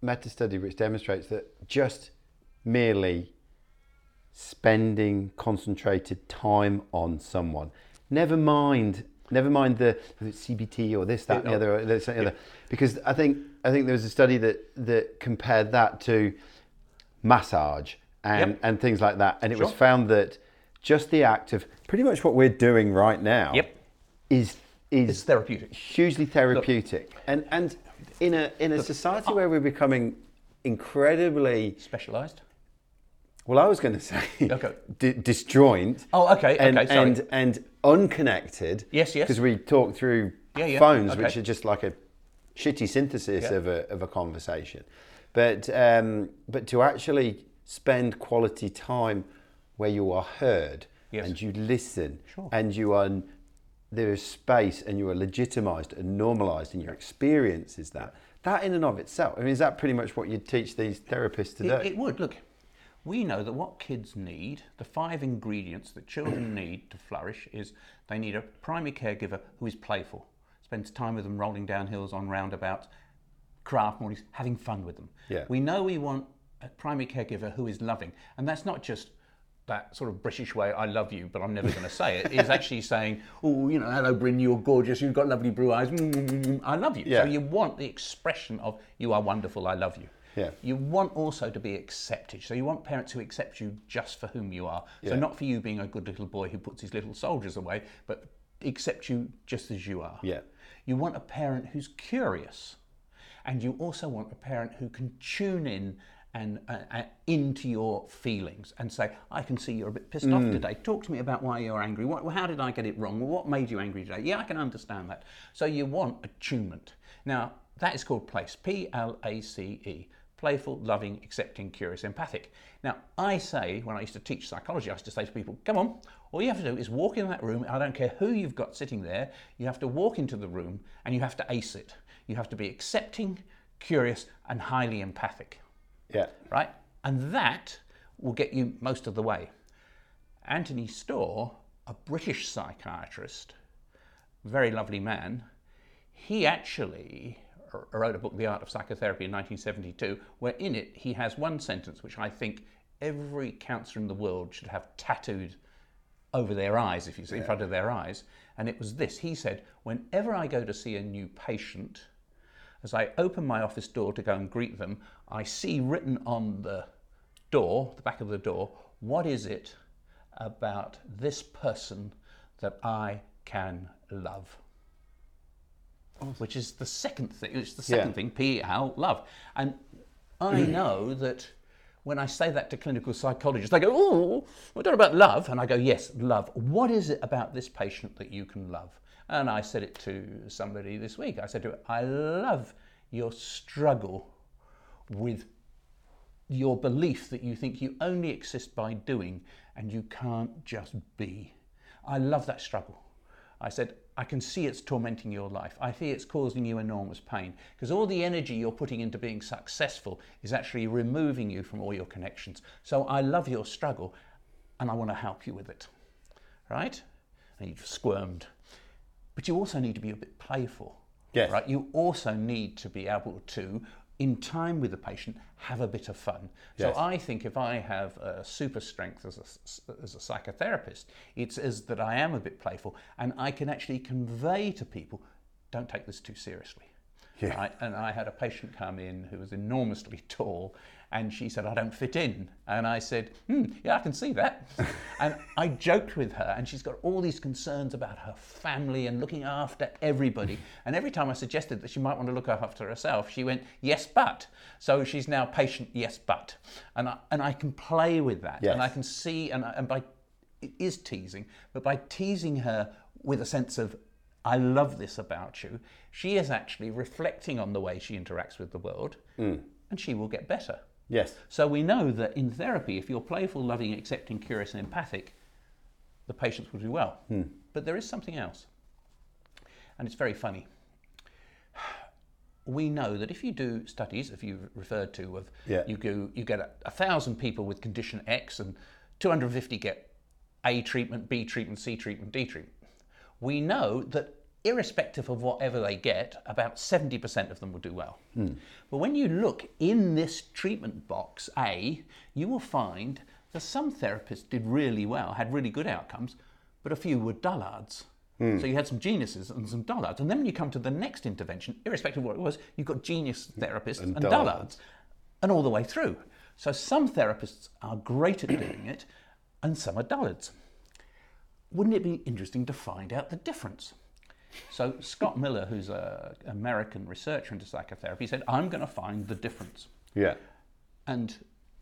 Speaker 1: meta study which demonstrates that just merely spending concentrated time on someone, never mind, never mind the CBT or this, that, and the other, this, and the other. Because I think I think there was a study that that compared that to massage and
Speaker 2: Yep.
Speaker 1: and things like that, and it was found that just the act of pretty much what we're doing right now
Speaker 2: Yep.
Speaker 1: is is
Speaker 2: It's therapeutic.
Speaker 1: hugely therapeutic and and in a in a society where we're becoming incredibly
Speaker 2: Specialized.
Speaker 1: well i was going to say
Speaker 2: Okay.
Speaker 1: di- disjoint
Speaker 2: Oh, okay,
Speaker 1: and
Speaker 2: okay, sorry.
Speaker 1: and and unconnected
Speaker 2: Yes, yes.
Speaker 1: because we talk through
Speaker 2: Yeah, yeah,
Speaker 1: phones
Speaker 2: okay.
Speaker 1: which are just like a shitty synthesis
Speaker 2: Yeah.
Speaker 1: of a of a conversation but um but to actually spend quality time where you are heard
Speaker 2: Yes.
Speaker 1: and you listen
Speaker 2: Sure.
Speaker 1: and you are there is space and you are legitimized and normalized and your experience is that that in and of itself i mean is that pretty much what you'd teach these therapists to do
Speaker 2: It, it would. Look, we know that what kids need, the five ingredients that children need to flourish, is they need a primary caregiver who is playful, spends time with them rolling down hills on roundabouts, craft mornings, having fun with them.
Speaker 1: Yeah.
Speaker 2: We know we want a primary caregiver who is loving. And that's not just that sort of British way, I love you, but I'm never going to say it, is actually saying, oh, you know, hello, Bryn, you're gorgeous, you've got lovely blue eyes, mm, mm, mm, I love you.
Speaker 1: Yeah.
Speaker 2: So you want the expression of, you are wonderful, I love you.
Speaker 1: Yeah.
Speaker 2: You want also to be accepted. So you want parents who accept you just for whom you are. So
Speaker 1: Yeah.
Speaker 2: not for you being a good little boy who puts his little soldiers away, but accept you just as you are.
Speaker 1: Yeah.
Speaker 2: You want a parent who's curious. And you also want a parent who can tune in and uh, uh, into your feelings and say, I can see you're a bit pissed
Speaker 1: Mm.
Speaker 2: off today. Talk to me about why you're angry. What, how did I get it wrong? Well, what made you angry today? Yeah, I can understand that. So you want attunement. Now, that is called PLACE, P L A C E. Playful, loving, accepting, curious, empathic. Now, I say, when I used to teach psychology, I used to say to people, come on, all you have to do is walk in that room. I don't care who you've got sitting there. You have to walk into the room and you have to ace it. You have to be accepting, curious, and highly empathic
Speaker 1: yeah
Speaker 2: right? And that will get you most of the way. Anthony Storr, a British psychiatrist, very lovely man, he actually wrote a book, The Art of Psychotherapy, in 1972, where in it he has one sentence which I think every counsellor in the world should have tattooed over their eyes, if you see, in front of their eyes. And it was this he said, Whenever I go to see a new patient, as I open my office door to go and greet them, I see written on the door, the back of the door, what is it about this person that I can love? Which is the second thing. It's the second
Speaker 1: Yeah.
Speaker 2: thing, P L love. And I know that when I say that to clinical psychologists, they go, "Oh, don't know about love," and I go, "Yes, love. What is it about this patient that you can love?" And I said it to somebody this week. I said to her, "I love your struggle with your belief that you think you only exist by doing and you can't just be. I love that struggle. I said, I can see it's tormenting your life. I see it's causing you enormous pain because all the energy you're putting into being successful is actually removing you from all your connections. So I love your struggle and I want to help you with it. Right? And you've squirmed. But you also need to be a bit playful.
Speaker 1: Yes.
Speaker 2: Right? You also need to be able to in time with the patient, have a bit of fun.
Speaker 1: Yes.
Speaker 2: So I think if I have a super strength as a, as a psychotherapist, it's as that I am a bit playful and I can actually convey to people, don't take this too seriously.
Speaker 1: Yeah.
Speaker 2: Right? And I had a patient come in who was enormously tall and she said, I don't fit in. And I said, hmm, yeah, I can see that. and I joked with her, and she's got all these concerns about her family and looking after everybody. And every time I suggested that she might want to look after herself, she went, yes, but. So she's now patient, yes, but. And I, and I can play with that.
Speaker 1: Yes.
Speaker 2: And I can see, and, and by, it is teasing, but by teasing her with a sense of, I love this about you, she is actually reflecting on the way she interacts with the world, mm. and she will get better.
Speaker 1: Yes.
Speaker 2: So we know that in therapy, if you're playful, loving, accepting, curious, and empathic, the patients will do well. Hmm. But there is something else. And it's very funny. We know that if you do studies, if you referred to, of
Speaker 1: Yeah.
Speaker 2: you go, you get a, a thousand people with condition X, and 250 get A treatment, B treatment, C treatment, D treatment. We know that irrespective of whatever they get, about 70% of them will do well. Hmm. But when you look in this treatment box A, you will find that some therapists did really well, had really good outcomes, but a few were dullards. Hmm. So you had some geniuses and some dullards. And then when you come to the next intervention, irrespective of what it was, you've got genius therapists and,
Speaker 1: dullards.
Speaker 2: dullards, and all the way through. So some therapists are great at doing it, and some are dullards wouldn't it be interesting to find out the difference? So Scott Miller, who's an American researcher into psychotherapy, said, I'm going to find the difference.
Speaker 1: Yeah.
Speaker 2: And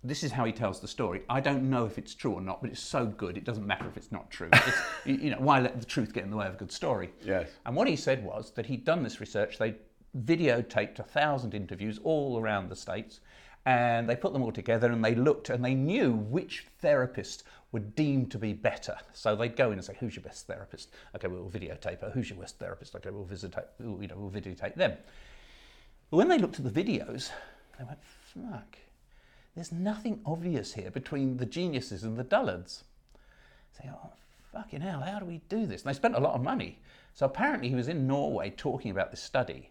Speaker 2: this is how he tells the story. I don't know if it's true or not, but it's so good, it doesn't matter if it's not true. It's, you know, why let the truth get in the way of a good story?
Speaker 1: Yes.
Speaker 2: And what he said was that he'd done this research. They videotaped a thousand interviews all around the states, and they put them all together and they looked and they knew which therapists were deemed to be better. So they'd go in and say, "Who's your best therapist?" Okay, we'll videotape her. Who's your worst therapist? Okay, we'll visitate. we'll, You know, we'll videotape them. But when they looked at the videos, they went, "Fuck." There's nothing obvious here between the geniuses and the dullards. Say, oh, fucking hell, how do we do this? And they spent a lot of money. So apparently he was in Norway talking about this study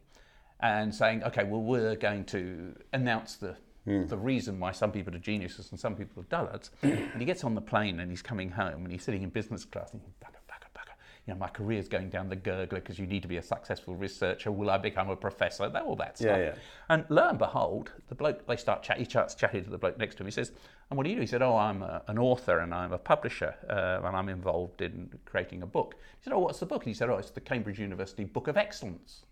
Speaker 2: and saying, okay, well, we're going to announce the, the reason why some people are geniuses and some people are dullards. and he gets on the plane and he's coming home and he's sitting in business class and he's, bugger, bugger, bugger. You know, my career's going down the gurgler because you need to be a successful researcher. Will I become a professor? That, all that stuff.
Speaker 1: Yeah, yeah.
Speaker 2: And lo and behold, the bloke, they start chat, he starts chatting to the bloke next to him. He says, and what do you do? He said, oh, I'm a, an author and I'm a publisher uh, and I'm involved in creating a book. He said, oh, what's the book? And he said, oh, it's the Cambridge University Book of Excellence.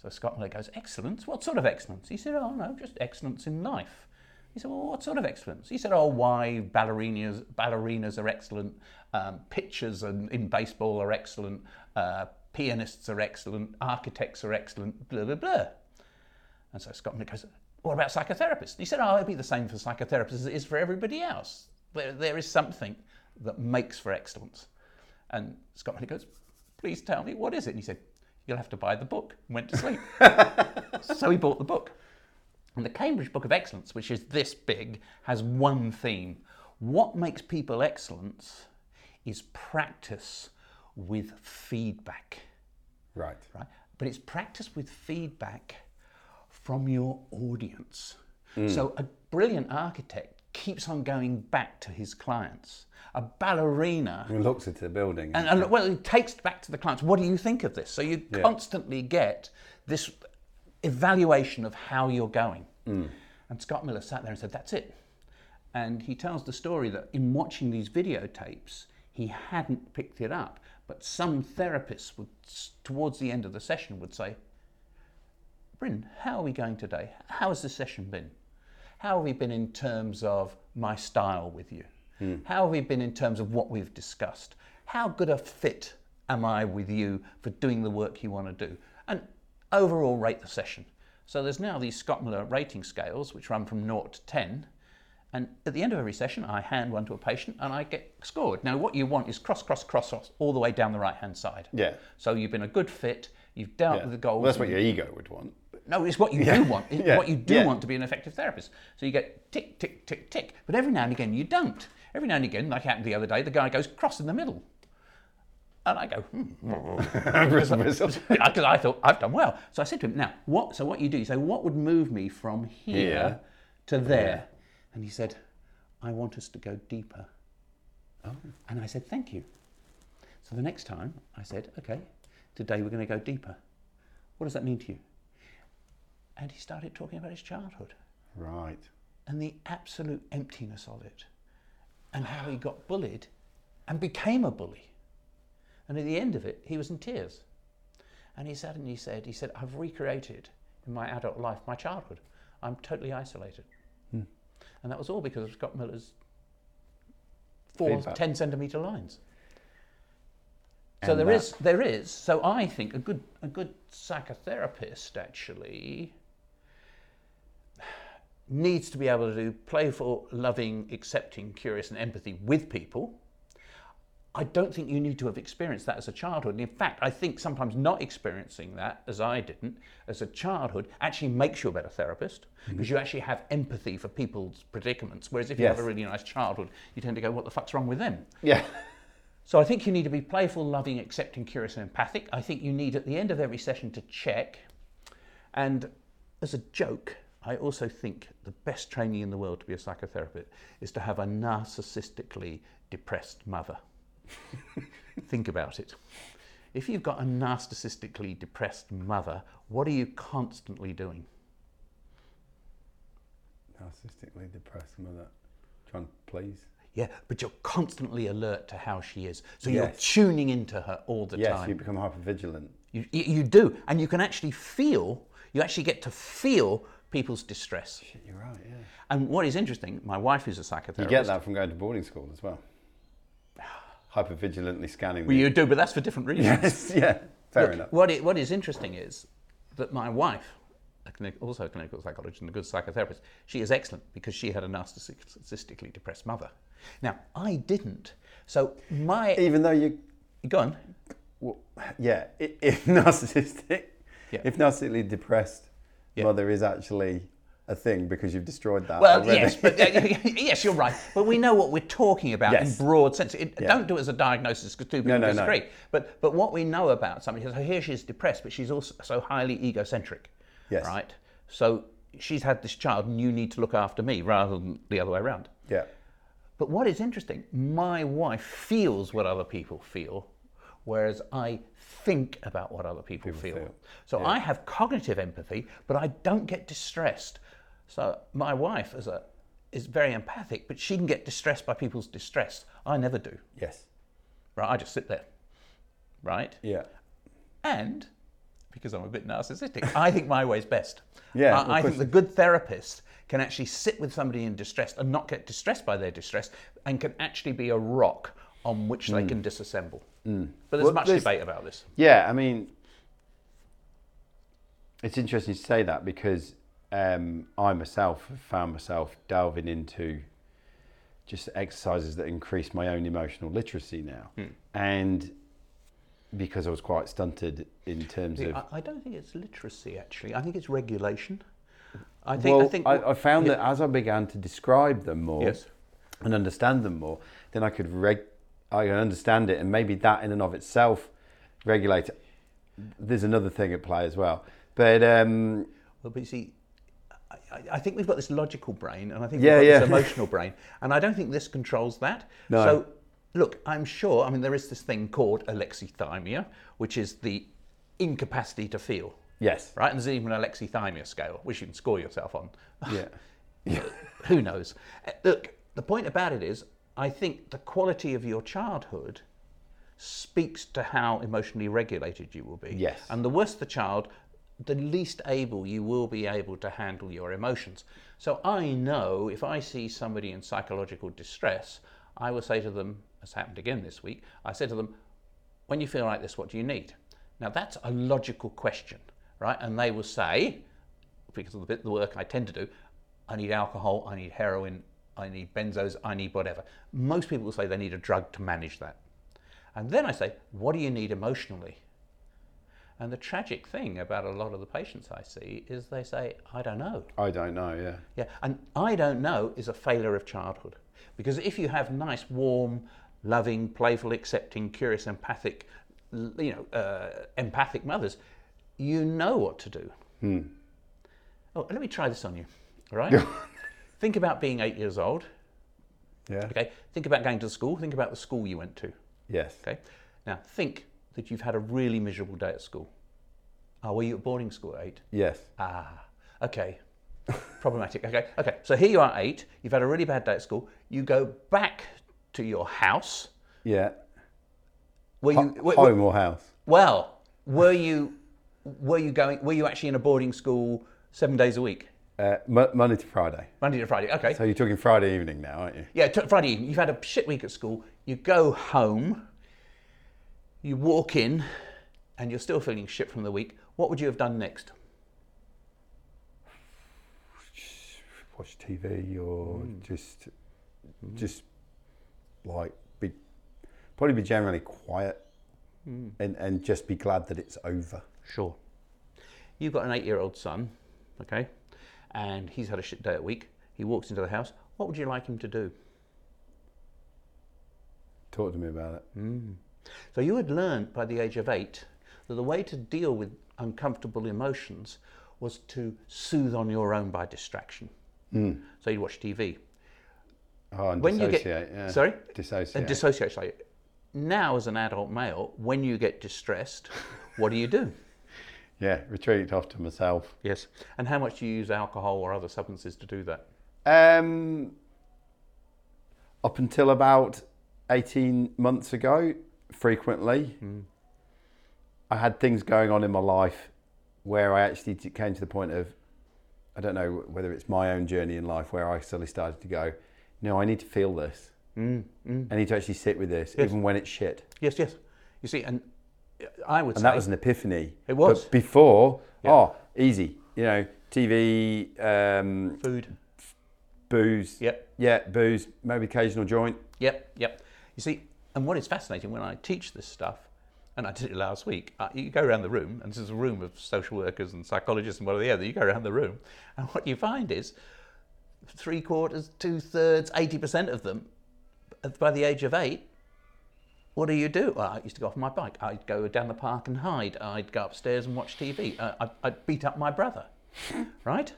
Speaker 2: So Scott Miller goes, excellence? What sort of excellence? He said, oh, no, just excellence in life. He said, well, what sort of excellence? He said, oh, why ballerinas, ballerinas are excellent, um, pitchers and in baseball are excellent, uh, pianists are excellent, architects are excellent, blah, blah, blah. And so Scott Miller goes, what about psychotherapists? He said, oh, it'd be the same for psychotherapists as it is for everybody else. There, there is something that makes for excellence. And Scott Miller goes, please tell me, what is it? And he said, you'll have to buy the book, and went to sleep. so he bought the book. And the Cambridge Book of Excellence, which is this big, has one theme. What makes people excellent is practice with feedback
Speaker 1: Right.
Speaker 2: right? But it's practice with feedback from your audience. Mm. So a brilliant architect keeps on going back to his clients. A ballerina,
Speaker 1: Who looks into the building?
Speaker 2: and, and well, it takes back to the clients. What do you think of this? So you
Speaker 1: Yeah.
Speaker 2: constantly get this evaluation of how you're going. Hmm. And Scott Miller sat there and said, "That's it." And he tells the story that in watching these videotapes, he hadn't picked it up. But some therapists would, towards the end of the session, would say, Bryn, how are we going today? How has the session been? How have we been in terms of my style with you? Hmm. How have we been in terms of what we've discussed? How good a fit am I with you for doing the work you want to do? And overall rate the session. So there's now these Scott Miller rating scales, which run from 0 to 10. And at the end of every session, I hand one to a patient and I get scored. Now, what you want is cross, cross, cross, cross all the way down the right hand side.
Speaker 1: Yeah.
Speaker 2: So you've been a good fit, you've dealt
Speaker 1: Yeah.
Speaker 2: with the goals.
Speaker 1: Well, that's what your ego would want.
Speaker 2: No, it's what you
Speaker 1: Yeah.
Speaker 2: do want. It's
Speaker 1: Yeah.
Speaker 2: what you do
Speaker 1: Yeah.
Speaker 2: want to be an effective therapist. So you get tick, tick, tick, tick. But every now and again, you don't. Every now and again, like happened the other day, the guy goes cross in the middle. And I go, hmm. Because I thought, I've done well. So I said to him, now, what? So what you do, you say, what would move me from here
Speaker 1: Here
Speaker 2: to there? And he said, I want us to go deeper. And I said, thank you. So the next time, I said, okay, today we're going to go deeper. What does that mean to you? And he started talking about his childhood
Speaker 1: right.
Speaker 2: and the absolute emptiness of it and how he got bullied and became a bully. And at the end of it, he was in tears. And he sat and he said, he said, I've recreated in my adult life my childhood. I'm totally isolated. Hmm. And that was all because of Scott Miller's four
Speaker 1: Feedback.
Speaker 2: 10 centimetre lines. So
Speaker 1: And
Speaker 2: there
Speaker 1: that-
Speaker 2: is, there is. So I think a good, a good psychotherapist actually needs to be able to do playful, loving, accepting, curious, and empathy with people. I don't think you need to have experienced that as a childhood. And in fact, I think sometimes not experiencing that, as I didn't, as a childhood, actually makes you a better therapist mm-hmm. because you actually have empathy for people's predicaments. Whereas if you have a really nice childhood, you tend to go, what the fuck's wrong with them?
Speaker 1: Yeah.
Speaker 2: So I think you need to be playful, loving, accepting, curious, and empathic. I think you need at the end of every session to check. And as a joke, I also think the best training in the world to be a psychotherapist is to have a narcissistically depressed mother. think about it. If you've got a narcissistically depressed mother, what are you constantly doing?
Speaker 1: Narcissistically depressed mother. Trying to please.
Speaker 2: Yeah, but you're constantly alert to how she is. So you're
Speaker 1: Yes.
Speaker 2: tuning into her all the
Speaker 1: Yes,
Speaker 2: time.
Speaker 1: you become hyper vigilant.
Speaker 2: You, you, you do, and you can actually feel, you actually get to feel people's distress.
Speaker 1: Shit, you're right, yeah.
Speaker 2: And what is interesting, my wife is a psychotherapist.
Speaker 1: You get that from going to boarding school as well. Hyper vigilantly scanning.
Speaker 2: Well, you do, but that's for different reasons.
Speaker 1: Yes, yeah. Fair
Speaker 2: Look,
Speaker 1: enough.
Speaker 2: What, it, what is interesting is that my wife, a clinic, also a clinical psychologist and a good psychotherapist, she is excellent because she had a narcissistically depressed mother. Now, I didn't. So my.
Speaker 1: Even though you,
Speaker 2: Go on.
Speaker 1: well, yeah, if narcissistic,
Speaker 2: Yeah.
Speaker 1: if narcissistically depressed
Speaker 2: Yeah.
Speaker 1: mother is actually a thing because you've destroyed that.
Speaker 2: Well,
Speaker 1: already.
Speaker 2: yes, but uh, yes, you're right. But we know what we're talking about
Speaker 1: Yes.
Speaker 2: in broad sense. It,
Speaker 1: Yeah.
Speaker 2: Don't do it as a diagnosis because two people
Speaker 1: no, no.
Speaker 2: disagree. But but what we know about somebody, so here she's depressed, but she's also so highly egocentric.
Speaker 1: Yes.
Speaker 2: Right. So she's had this child, and you need to look after me rather than the other way around.
Speaker 1: yeah,
Speaker 2: But what is interesting, my wife feels what other people feel, whereas I think about what other people, feel.
Speaker 1: feel.
Speaker 2: So I have cognitive empathy, but I don't get distressed. So my wife is a is very empathic, but she can get distressed by people's distress. I never do.
Speaker 1: yes,
Speaker 2: Right? I just sit there. Right?
Speaker 1: yeah,
Speaker 2: And because I'm a bit narcissistic, I think my way's best.
Speaker 1: Yeah,
Speaker 2: I, I think the good therapist can actually sit with somebody in distress and not get distressed by their distress, and can actually be a rock on which they can disassemble. But there's.
Speaker 1: Well,
Speaker 2: much
Speaker 1: there's-
Speaker 2: debate about this.
Speaker 1: yeah. I mean, it's interesting to say that because um, I myself have found myself delving into just exercises that increase my own emotional literacy now,
Speaker 2: Hmm.
Speaker 1: and because I was quite stunted in terms
Speaker 2: See,
Speaker 1: of
Speaker 2: I, I don't think it's literacy actually. I think it's regulation. I think.
Speaker 1: well,
Speaker 2: I think.
Speaker 1: I, I found that as I began to describe them more
Speaker 2: Yes.
Speaker 1: and understand them more, then I could reg- I could understand it, and maybe that in and of itself regulates. it. There's another thing at play as well, but um,
Speaker 2: Well, but you see, I, I- I think we've got this logical brain, and I think
Speaker 1: Yeah,
Speaker 2: we've got
Speaker 1: yeah.
Speaker 2: this emotional brain, and I don't think this controls that.
Speaker 1: No.
Speaker 2: So, look, I'm sure. I mean, there is this thing called alexithymia, which is the incapacity to feel.
Speaker 1: yes,
Speaker 2: Right, and there's even an alexithymia scale, which you can score yourself on.
Speaker 1: yeah, yeah.
Speaker 2: Who knows? Uh, Look, the point about it is, I think the quality of your childhood speaks to how emotionally regulated you will be.
Speaker 1: Yes.
Speaker 2: And the worse the child, the least able you will be able to handle your emotions. So I know if I see somebody in psychological distress, I will say to them, as happened again this week, I said to them, when you feel like this, what do you need? Now that's a logical question, right? And they will say, because of the bit of the work I tend to do, I need alcohol, I need heroin, I need benzos, I need whatever. Most people will say they need a drug to manage that. And then I say, what do you need emotionally? And the tragic thing about a lot of the patients I see is they say, I don't know.
Speaker 1: I don't know, yeah.
Speaker 2: Yeah, and I don't know is a failure of childhood. Because if you have nice, warm, loving, playful, accepting, curious, empathic, you know, uh, empathic mothers, you know what to do. Oh, let me try this on you. All right? think about being eight years old.
Speaker 1: Yeah.
Speaker 2: Okay. Think about going to school. Think about the school you went to.
Speaker 1: Yes.
Speaker 2: Okay. Now think that you've had a really miserable day at school. Oh, were you at boarding school at eight?
Speaker 1: Yes.
Speaker 2: Ah, okay. Problematic. Okay, okay. So here you are, eight. You've had a really bad day at school. You go back to your house.
Speaker 1: Yeah.
Speaker 2: Were you? Were-
Speaker 1: home or house?
Speaker 2: well, were you? Were you going? Were you actually in a boarding school seven days a week,
Speaker 1: Uh, Mo- Monday to Friday.
Speaker 2: Monday to Friday? Okay.
Speaker 1: So you're talking Friday evening now, aren't you?
Speaker 2: Yeah, t- Friday evening. You've had a shit week at school. You go home. You walk in, and you're still feeling shit from the week. What would you have done next?
Speaker 1: Watch TV or hmm. just, hmm. just like be, probably be generally quiet, hmm. and and just be glad that it's over.
Speaker 2: Sure. You've got an eight-year-old son, okay, and he's had a shit day at week. He walks into the house. What would you like him to do?
Speaker 1: Talk to me about it. Mm.
Speaker 2: So you had learned by the age of eight that the way to deal with uncomfortable emotions was to soothe on your own by distraction. Hmm. So you'd watch TV.
Speaker 1: Oh, and
Speaker 2: When you get-
Speaker 1: dissociate. yeah.
Speaker 2: sorry?
Speaker 1: Dissociate.
Speaker 2: And dissociate. Now, as an adult male, when you get distressed, what do you do?
Speaker 1: yeah, retreat off to myself.
Speaker 2: Yes. And how much do you use alcohol or other substances to do that?
Speaker 1: Um, up until about 18 months ago, frequently, I had things going on in my life where I actually came to the point of, I don't know whether it's my own journey in life, where I suddenly started to go, no, I need to feel this.
Speaker 2: Mm, mm.
Speaker 1: I need to actually sit with this,
Speaker 2: Yes.
Speaker 1: even when it's shit.
Speaker 2: Yes, yes. You see, and I would
Speaker 1: And
Speaker 2: say
Speaker 1: that was an epiphany.
Speaker 2: It was.
Speaker 1: But before,
Speaker 2: Yeah.
Speaker 1: oh, easy. You know, TV, um,
Speaker 2: food.
Speaker 1: booze.
Speaker 2: Yep,
Speaker 1: Yeah, booze, maybe occasional joint.
Speaker 2: yep, yep. You see, and what is fascinating when I teach this stuff, and I did it last week, uh, you go around the room, and this is a room of social workers and psychologists and whatever the other, you go around the room, and what you find is three quarters, two thirds, 80% of them, by the age of eight, what do you do? Well, I used to go off my bike. I'd go down the park and hide. I'd go upstairs and watch TV. Uh, I'd, I'd beat up my brother, right?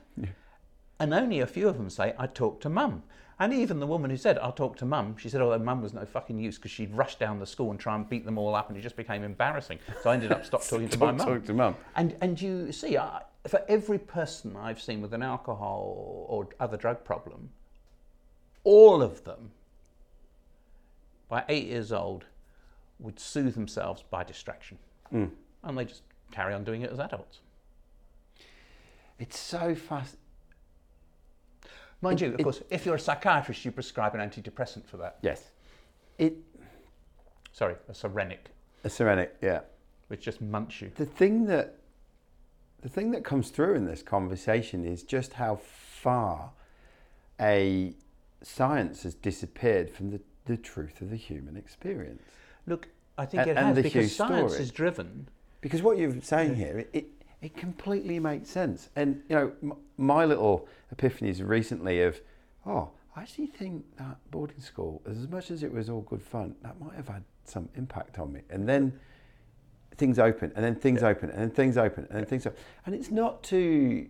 Speaker 2: And only a few of them say, I talk to mum. And even the woman who said, I'll talk to mum, she said, although mum was no fucking use because she'd rush down the school and try and beat them all up and it just became embarrassing. So I ended up stop talking to my mum.
Speaker 1: talk to mum.
Speaker 2: And, and you see, I, for every person I've seen with an alcohol or other drug problem, all of them, by eight years old, would soothe themselves by distraction.
Speaker 1: Mm.
Speaker 2: And they just carry on doing it as adults.
Speaker 1: It's so fast.
Speaker 2: Mind
Speaker 1: It-
Speaker 2: you, of
Speaker 1: it-
Speaker 2: course, if you're a psychiatrist, you prescribe an antidepressant for that.
Speaker 1: Yes. It,
Speaker 2: Sorry, a Serenic,
Speaker 1: a Serenic, yeah.
Speaker 2: which just munts you.
Speaker 1: The thing that, the thing that comes through in this conversation is just how far a science has disappeared from the, the truth of the human experience.
Speaker 2: Look, I think
Speaker 1: And-
Speaker 2: it has
Speaker 1: the
Speaker 2: because science
Speaker 1: story.
Speaker 2: is driven.
Speaker 1: Because what you're saying here, it, it, it completely makes sense. And, you know, m- my little epiphanies recently of, oh, I actually think that boarding school, as much as it was all good fun, that might have had some impact on me. And then things open, and then things open, and then things open, and then things open. And it's not to,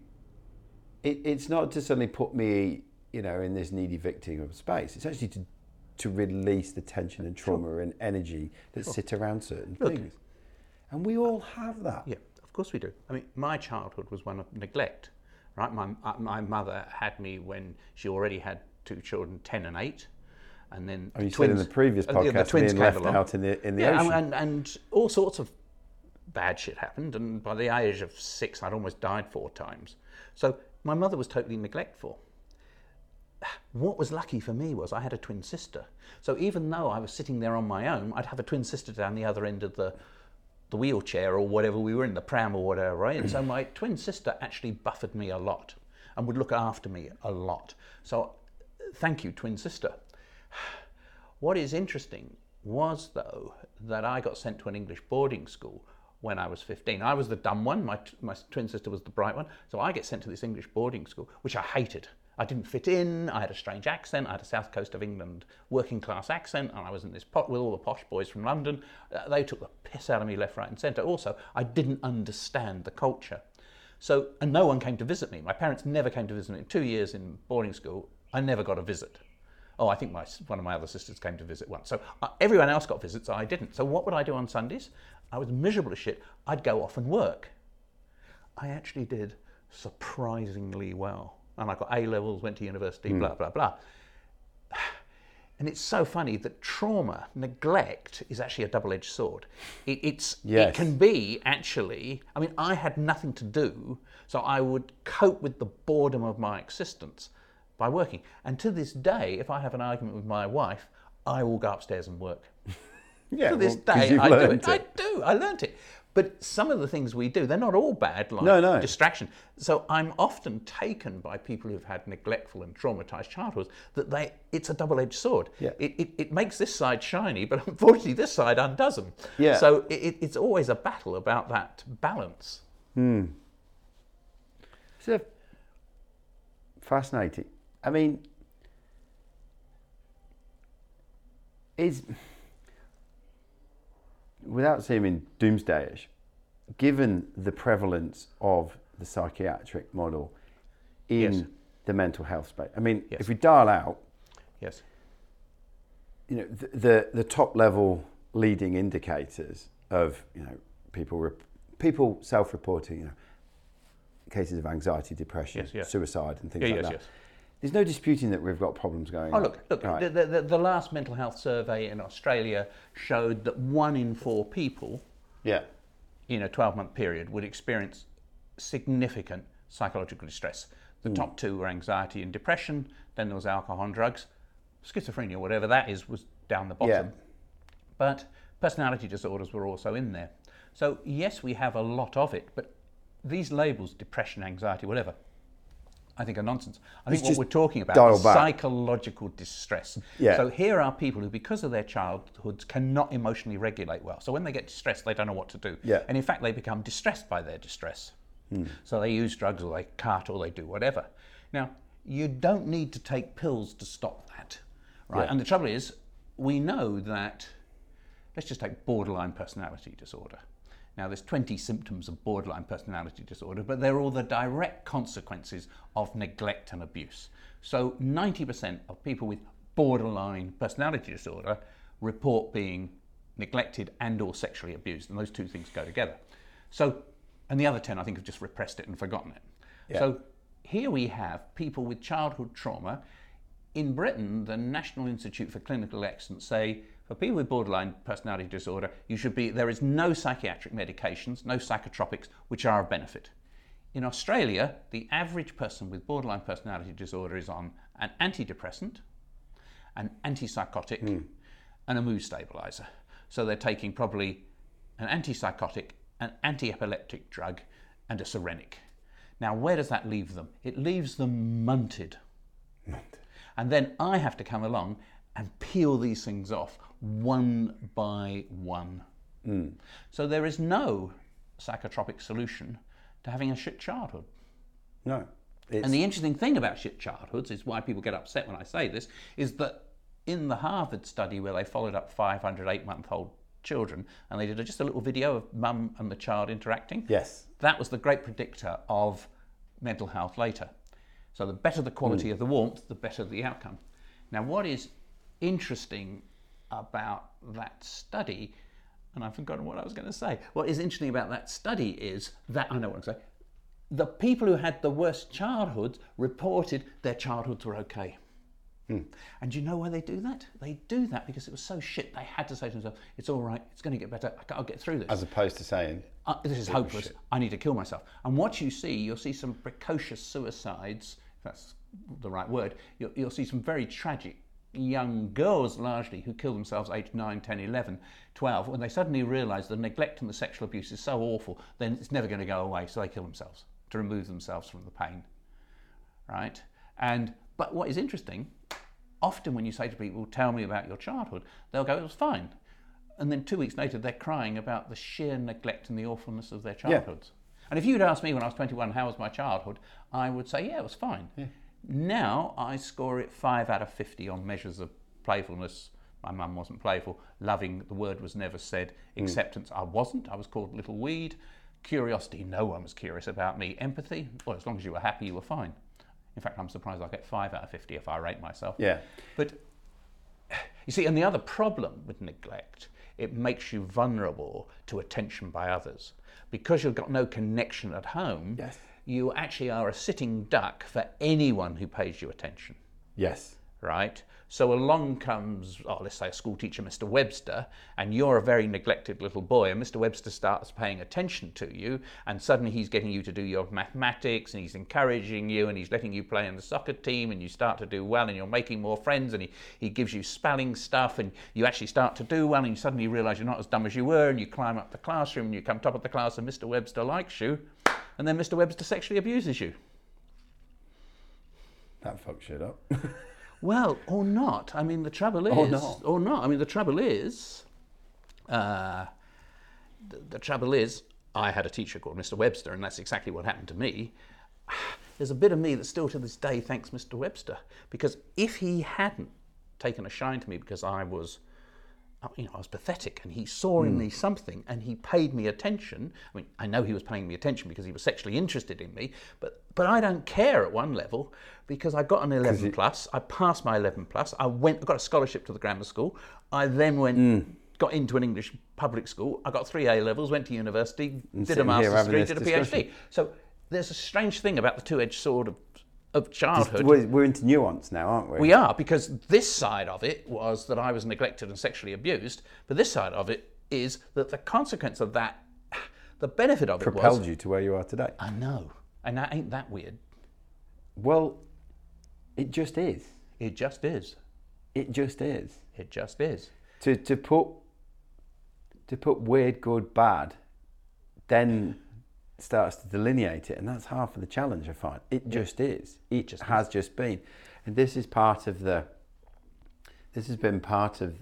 Speaker 1: it, it's not to suddenly put me, you know, in this needy victim of space. It's actually to, to release the tension and trauma and energy that sit around certain
Speaker 2: Look.
Speaker 1: things. And we all have that.
Speaker 2: Yeah, of course we do. I mean, my childhood was one of neglect, right? My, uh, my mother had me when she already had two children, 10 and 8. And then the
Speaker 1: you said in the previous
Speaker 2: uh, yeah, the twins
Speaker 1: being
Speaker 2: came
Speaker 1: left
Speaker 2: along.
Speaker 1: out in the in the
Speaker 2: yeah,
Speaker 1: ocean.
Speaker 2: and, and, and all sorts of bad shit happened. And by the age of six, I'd almost died four times. So my mother was totally neglectful. What was lucky for me was I had a twin sister. So even though I was sitting there on my own, I'd have a twin sister down the other end of the, the wheelchair or whatever we were in, the pram or whatever, right? And so my twin sister actually buffered me a lot and would look after me a lot. So thank you, twin sister. What is interesting was, though, that I got sent to an English boarding school when I was 15. I was the dumb one, my, my twin sister was the bright one. So I get sent to this English boarding school, which I hated. I didn't fit in, I had a strange accent, I had a south coast of England working class accent, and I was in this pot with all the posh boys from London. Uh, they took the piss out of me left, right, and centre. Also, I didn't understand the culture. So, and no one came to visit me. My parents never came to visit me. Two years in boarding school, I never got a visit. Oh, I think my, one of my other sisters came to visit once. So uh, everyone else got visits, I didn't. So what would I do on Sundays? I was miserable as shit. I'd go off and work. I actually did surprisingly well. And I got A levels, went to university, mm. blah, blah, blah. And it's so funny that trauma, neglect, is actually a double edged sword. It, it's, yes. it can be actually, I mean, I had nothing to do, so I would cope with the boredom of my existence by working. And to this day, if I have an argument with my wife, I will go upstairs and work.
Speaker 1: yeah,
Speaker 2: to this
Speaker 1: well,
Speaker 2: day, I do it.
Speaker 1: it.
Speaker 2: I do. I learnt it. But some of the things we do, they're not all bad, like
Speaker 1: no, no.
Speaker 2: distraction. So I'm often taken by people who've had neglectful and traumatized childhoods that they it's a double-edged sword.
Speaker 1: Yeah.
Speaker 2: It, it, it makes this side shiny, but unfortunately this side undoes them.
Speaker 1: Yeah.
Speaker 2: So it, it's always a battle about that balance.
Speaker 1: Hmm. So fascinating. I mean, is without seeming doomsdayish, given the prevalence of the psychiatric model in yes. the mental health space. I mean, yes. if we dial out,
Speaker 2: yes,
Speaker 1: you know, the, the, the top level leading indicators of you know people rep- people self-reporting, you know, cases of anxiety, depression,
Speaker 2: yes,
Speaker 1: suicide, and things
Speaker 2: yeah,
Speaker 1: like that. There's no disputing that we've got problems going
Speaker 2: oh,
Speaker 1: on.
Speaker 2: look, look, right. the, the, the, last mental health survey in Australia showed that one in four people
Speaker 1: yeah.
Speaker 2: in a 12 month period would experience significant psychological distress. The mm. top two were anxiety and depression, then there was alcohol and drugs. Schizophrenia, whatever that is, was down the bottom.
Speaker 1: Yeah.
Speaker 2: But personality disorders were also in there. So, yes, we have a lot of it, but these labels, depression, anxiety, whatever, I think are nonsense. I think what we're talking about is psychological distress.
Speaker 1: Yeah.
Speaker 2: So here are people who, because of their childhoods, cannot emotionally regulate well. So when they get distressed, they don't know what to do.
Speaker 1: Yeah.
Speaker 2: And in fact, they become distressed by their distress.
Speaker 1: Hmm.
Speaker 2: So they use drugs or they cut or they do whatever. Now, you don't need to take pills to stop that, right?
Speaker 1: Yeah.
Speaker 2: And the trouble is, we know that, let's just take borderline personality disorder. Now, there's 20 symptoms of borderline personality disorder, but they're all the direct consequences of neglect and abuse. So, 90% of people with borderline personality disorder report being neglected and or sexually abused, and those two things go together. So, and the other 10 I think have just repressed it and forgotten it.
Speaker 1: Yeah.
Speaker 2: So, here we have people with childhood trauma. In Britain, the National Institute for Clinical Excellence say for people with borderline personality disorder, you should be there is no psychiatric medications, no psychotropics which are of benefit. In Australia, the average person with borderline personality disorder is on an antidepressant, an antipsychotic, mm. and a mood stabilizer. So they're taking probably an antipsychotic, an anti-epileptic drug, and a Serenic. Now, where does that leave them? It leaves them munted.
Speaker 1: munted.
Speaker 2: And then I have to come along and peel these things off one by one.
Speaker 1: Mm.
Speaker 2: So there is no psychotropic solution to having a shit childhood.
Speaker 1: No.
Speaker 2: And the interesting thing about shit childhoods is why people get upset when I say this is that in the Harvard study where they followed up 500 eight month old children and they did just a little video of mum and the child interacting.
Speaker 1: Yes.
Speaker 2: That was the great predictor of mental health later. So the better the quality mm. of the warmth, the better the outcome. Now, what is interesting about that study, and I've forgotten what I was going to say. What is interesting about that study is that I know what I'm saying. The people who had the worst childhoods reported their childhoods were okay.
Speaker 1: Hmm.
Speaker 2: And you know why they do that? They do that because it was so shit. They had to say to themselves, "It's all right. It's going to get better. I'll get through this."
Speaker 1: As opposed to saying,
Speaker 2: uh, "This is hopeless. I need to kill myself." And what you see, you'll see some precocious suicides. If that's the right word. You'll, you'll see some very tragic young girls largely who kill themselves aged 9, 10, 11, 12, when they suddenly realise the neglect and the sexual abuse is so awful, then it's never going to go away, so they kill themselves to remove themselves from the pain. Right? And But what is interesting, often when you say to people, tell me about your childhood, they'll go, it was fine. And then two weeks later, they're crying about the sheer neglect and the awfulness of their childhoods. And if you'd asked me when I was 21, how was my childhood, I would say, yeah, it was fine. Now I score it 5 out of 50 on measures of playfulness. My mum wasn't playful. Loving, the word was never said. Hmm. Acceptance, I wasn't. I was called Little Weed. Curiosity, no one was curious about me. Empathy, well, as long as you were happy, you were fine. In fact, I'm surprised I get 5 out of 50 if I rate myself.
Speaker 1: Yeah.
Speaker 2: But you see, and the other problem with neglect, it makes you vulnerable to attention by others. Because you've got no connection at home,
Speaker 1: Yes.
Speaker 2: You actually are a sitting duck for anyone who pays you attention,
Speaker 1: Yes.
Speaker 2: right? So along comes, oh, let's say a school teacher, Mr. Webster, and you're a very neglected little boy, and Mr. Webster starts paying attention to you, and suddenly he's getting you to do your mathematics, and he's encouraging you, and he's letting you play in the soccer team, and you start to do well, and you're making more friends, and he, he gives you spelling stuff, and you actually start to do well, and you suddenly realize you're not as dumb as you were, and you climb up the classroom, and you come top of the class, and Mr. Webster likes you, and then Mr. Webster sexually abuses you.
Speaker 1: That fucks shit up.
Speaker 2: Well, or not. I mean, the trouble is,
Speaker 1: Or not.
Speaker 2: or not. I mean, the trouble is, uh, the, the trouble is, I had a teacher called Mr. Webster, and that's exactly what happened to me. There's a bit of me that still to this day thanks Mr. Webster because if he hadn't taken a shine to me because I was you know, I was pathetic, and he saw in me something, and he paid me attention. I mean, I know he was paying me attention because he was sexually interested in me, but but I don't care at one level because I got an 11 plus. I passed my 11 plus. I went, I got a scholarship to the grammar school. I then went. Got into an English public school. I got three A levels. Went to university. did a master's degree. Did a. PhD. So there's a strange thing about the two-edged sword of, of childhood.
Speaker 1: we're, we're into nuance now, aren't we?
Speaker 2: We are, because this side of it was that I was neglected and sexually abused, but this side of it is that the consequence of that, the benefit of it
Speaker 1: Propelled you to where you are today.
Speaker 2: I know. And that ain't that weird.
Speaker 1: Well, it just is.
Speaker 2: It just is.
Speaker 1: It just is.
Speaker 2: It just is.
Speaker 1: To to put to put weird, good, bad, then starts to delineate it, and that's half of the challenge. I find it just is. It just has just been, and this is part of the. This has been part of,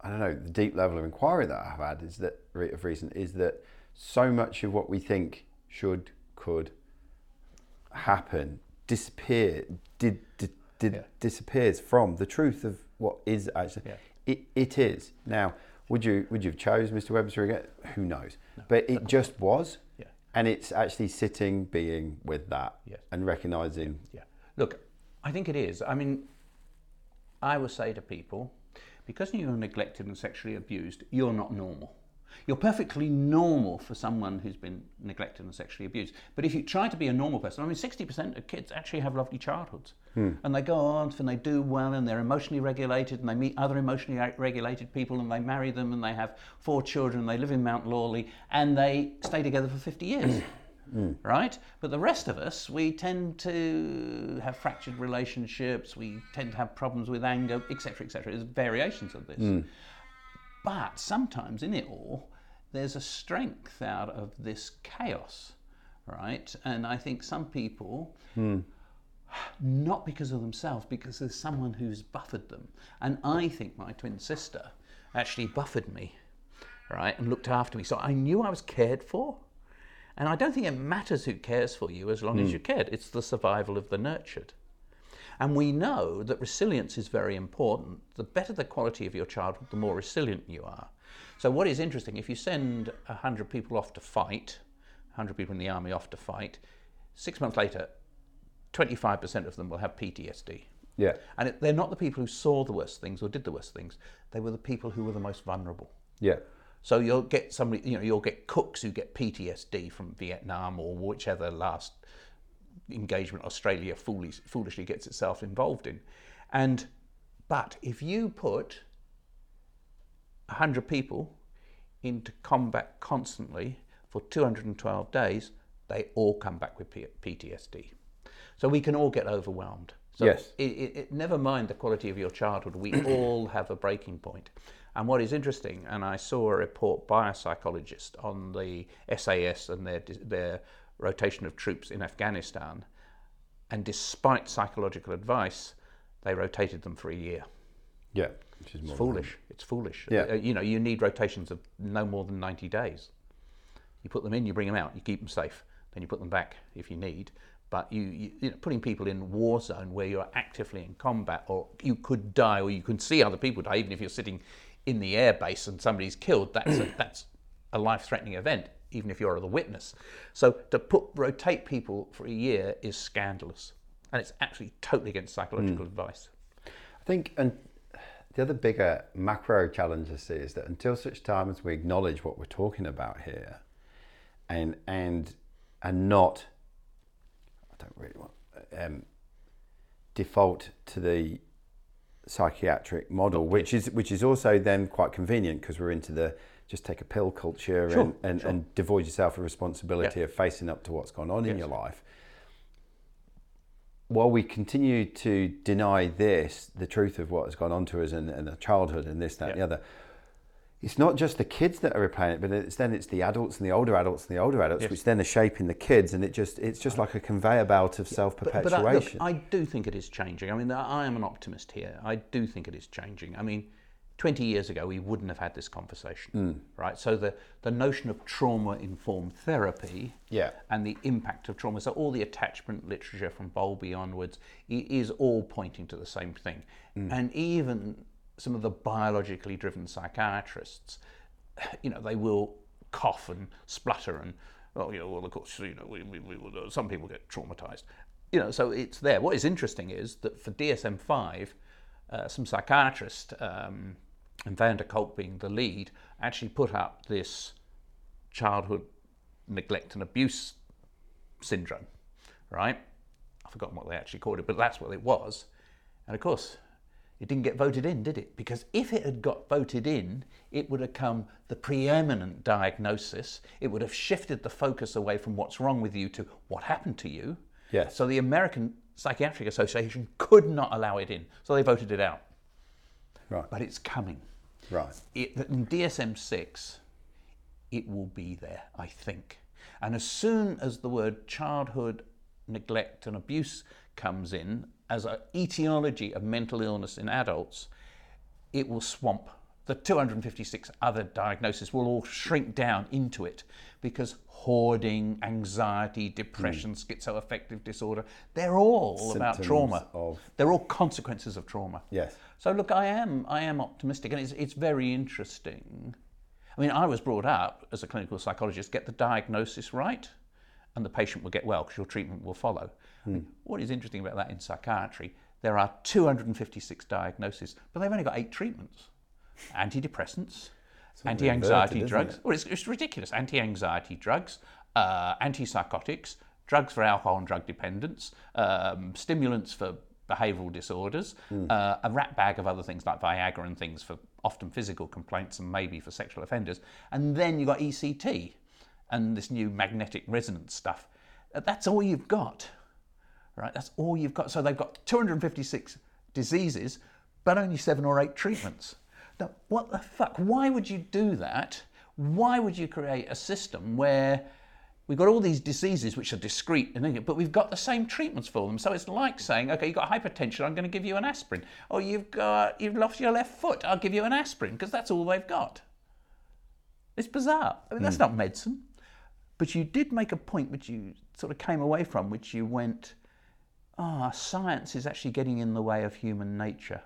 Speaker 1: I don't know, the deep level of inquiry that I've had is that of recent is that so much of what we think should, could, happen disappear did, did, did
Speaker 2: Yeah.
Speaker 1: disappears from the truth of what is actually
Speaker 2: Yeah.
Speaker 1: it, it is now would you would you have chose mr webster again who knows but it just was. And it's actually sitting being with that
Speaker 2: Yes.
Speaker 1: and recognizing
Speaker 2: Yeah. Look, I think it is. I mean, I would say to people, because you're neglected and sexually abused, you're not normal. You're perfectly normal for someone who's been neglected and sexually abused. But if you try to be a normal person, I mean, 60% of kids actually have lovely childhoods. Hmm. And they go on and they do well and they're emotionally regulated and they meet other emotionally regulated people and they marry them and they have four children and they live in Mount Lawley and they stay together for 50 years hmm. right? But the rest of us, we tend to have fractured relationships, we tend to have problems with anger, etc., etc. There's variations of this. Hmm. But sometimes in it all, there's a strength out of this chaos, right? And I think some people, hmm. not because of themselves, because there's someone who's buffered them. And I think my twin sister actually buffered me, right, and looked after me. So I knew I was cared for. And I don't think it matters who cares for you as long as hmm. you're cared. It's the survival of the nurtured. And we know that resilience is very important. The better the quality of your childhood, the more resilient you are. So, what is interesting, if you send 100 people off to fight, 100 people in the army off to fight, six months later, 25% of them will have PTSD.
Speaker 1: yeah
Speaker 2: And it, they're not the people who saw the worst things or did the worst things, they were the people who were the most vulnerable.
Speaker 1: yeah
Speaker 2: So you'll get somebody, you know, you'll get cooks who get PTSD from Vietnam or whichever last engagement Australia foolish, foolishly gets itself involved in. And but if you put 100 people into combat constantly for 212 days, they all come back with PTSD. So we can all get overwhelmed. So
Speaker 1: Yes.
Speaker 2: it, it, it, never mind the quality of your childhood, we all have a breaking point. And what is interesting, and I saw a report by a psychologist on the SAS and their, their rotation of troops in Afghanistan, And despite psychological advice, they rotated them for a year.
Speaker 1: Yeah, which is more
Speaker 2: It's foolish. It's foolish.
Speaker 1: Yeah.
Speaker 2: Uh, you know, you need rotations of no more than 90 days. You put them in, you bring them out, you keep them safe. Then you put them back if you need. But you, you, you know, putting people in war zone where you're actively in combat, or you could die, or you can see other people die, even if you're sitting in the air base and somebody's killed. That's a, that's a life-threatening event, even if you're the witness. So to put rotate people for a year is scandalous, and it's actually totally against psychological advice.
Speaker 1: I think, and the other bigger macro challenge I see is that until such time as we acknowledge what we're talking about here, and and and not, I don't really want um, default to the psychiatric model, which is which is also then quite convenient because we're into the just take a pill culture
Speaker 2: Sure,
Speaker 1: and, and,
Speaker 2: sure.
Speaker 1: and devoid yourself of responsibility
Speaker 2: Yeah.
Speaker 1: of facing up to what's gone on in your life while we continue to deny this, the truth of what has gone on to us and, and the childhood and this, that, and the other, it's not just the kids that are replaying it, but it's then it's the adults and the older adults and the older adults,
Speaker 2: Yes.
Speaker 1: which then are shaping the kids, and it just it's just like a conveyor belt of self
Speaker 2: But, but I, look,
Speaker 1: perpetuation.
Speaker 2: I do think it is changing. I mean, I am an optimist here. I do think it is changing. I mean, 20 years ago, we wouldn't have had this conversation, right? So the, the notion of trauma-informed therapy
Speaker 1: Yeah.
Speaker 2: and the impact of trauma, so all the attachment literature from Bowlby onwards is all pointing to the same thing. And even some of the biologically driven psychiatrists, you know, they will cough and splutter and, oh, you know, well, of course, you know, we, we, we will, uh, some people get traumatized. You know, so it's there. What is interesting is that for DSM 5, uh, some psychiatrist, um, and Van der Kolk being the lead, actually put up this childhood neglect and abuse syndrome, right? I've forgotten what they actually called it, but that's what it was. And of course, it didn't get voted in, did it? Because if it had got voted in, it would have come the preeminent diagnosis. It would have shifted the focus away from what's wrong with you to what happened to you.
Speaker 1: Yes.
Speaker 2: So the American Psychiatric Association could not allow it in. So they voted it out.
Speaker 1: Right,
Speaker 2: But it's coming.
Speaker 1: right.
Speaker 2: It, in DSM 6, it will be there, I think. And as soon as the word childhood neglect and abuse comes in as an etiology of mental illness in adults, it will swamp. The 256 other diagnoses will all shrink down into it because hoarding, anxiety, depression, hmm. schizoaffective disorder, they're all about trauma.
Speaker 1: of-
Speaker 2: They're all consequences of trauma.
Speaker 1: Yes.
Speaker 2: So look, I am I am optimistic, and it's it's very interesting. I mean, I was brought up as a clinical psychologist: get the diagnosis right, and the patient will get well because your treatment will follow. Hmm. What is interesting about that in psychiatry? There are 256 diagnoses, but they've only got eight treatments: antidepressants, anti-anxiety drugs.
Speaker 1: it?
Speaker 2: Well, it's, it's ridiculous. Anti-anxiety drugs, uh, antipsychotics, drugs for alcohol and drug dependence, um, stimulants for behavioural disorders,
Speaker 1: Hmm.
Speaker 2: uh, a rat bag of other things like Viagra and things for often physical complaints and maybe for sexual offenders. And then you've got ECT and this new magnetic resonance stuff. Uh, That's all you've got, right? That's all you've got. So they've got 256 diseases, but only seven or eight treatments. Now, what the fuck? Why would you do that? Why would you create a system where we've got all these diseases which are discrete, and but we've got the same treatments for them? So it's like saying, okay, you've got hypertension, I'm going to give you an aspirin. Or you've got you've lost your left foot, I'll give you an aspirin because that's all they've got. It's bizarre. I mean, that's not medicine. But you did make a point which you sort of came away from, which you went, ah, science is actually getting in the way of human nature.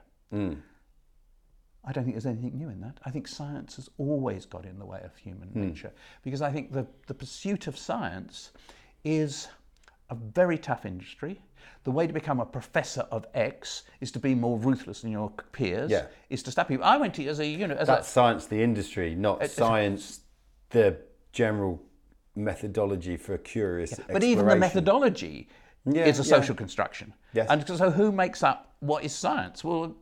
Speaker 2: I don't think there's anything new in that. I think science has always got in the way of human hmm. nature because I think the, the pursuit of science is a very tough industry. The way to become a professor of X is to be more ruthless than your peers.
Speaker 1: Yeah.
Speaker 2: Is to stop people. I went to as a you know as
Speaker 1: That's
Speaker 2: a
Speaker 1: science, the industry, not science, the general methodology for curious
Speaker 2: But even the methodology
Speaker 1: Yeah,
Speaker 2: is a
Speaker 1: yeah.
Speaker 2: social construction.
Speaker 1: Yes.
Speaker 2: And so who makes up what is science? Well,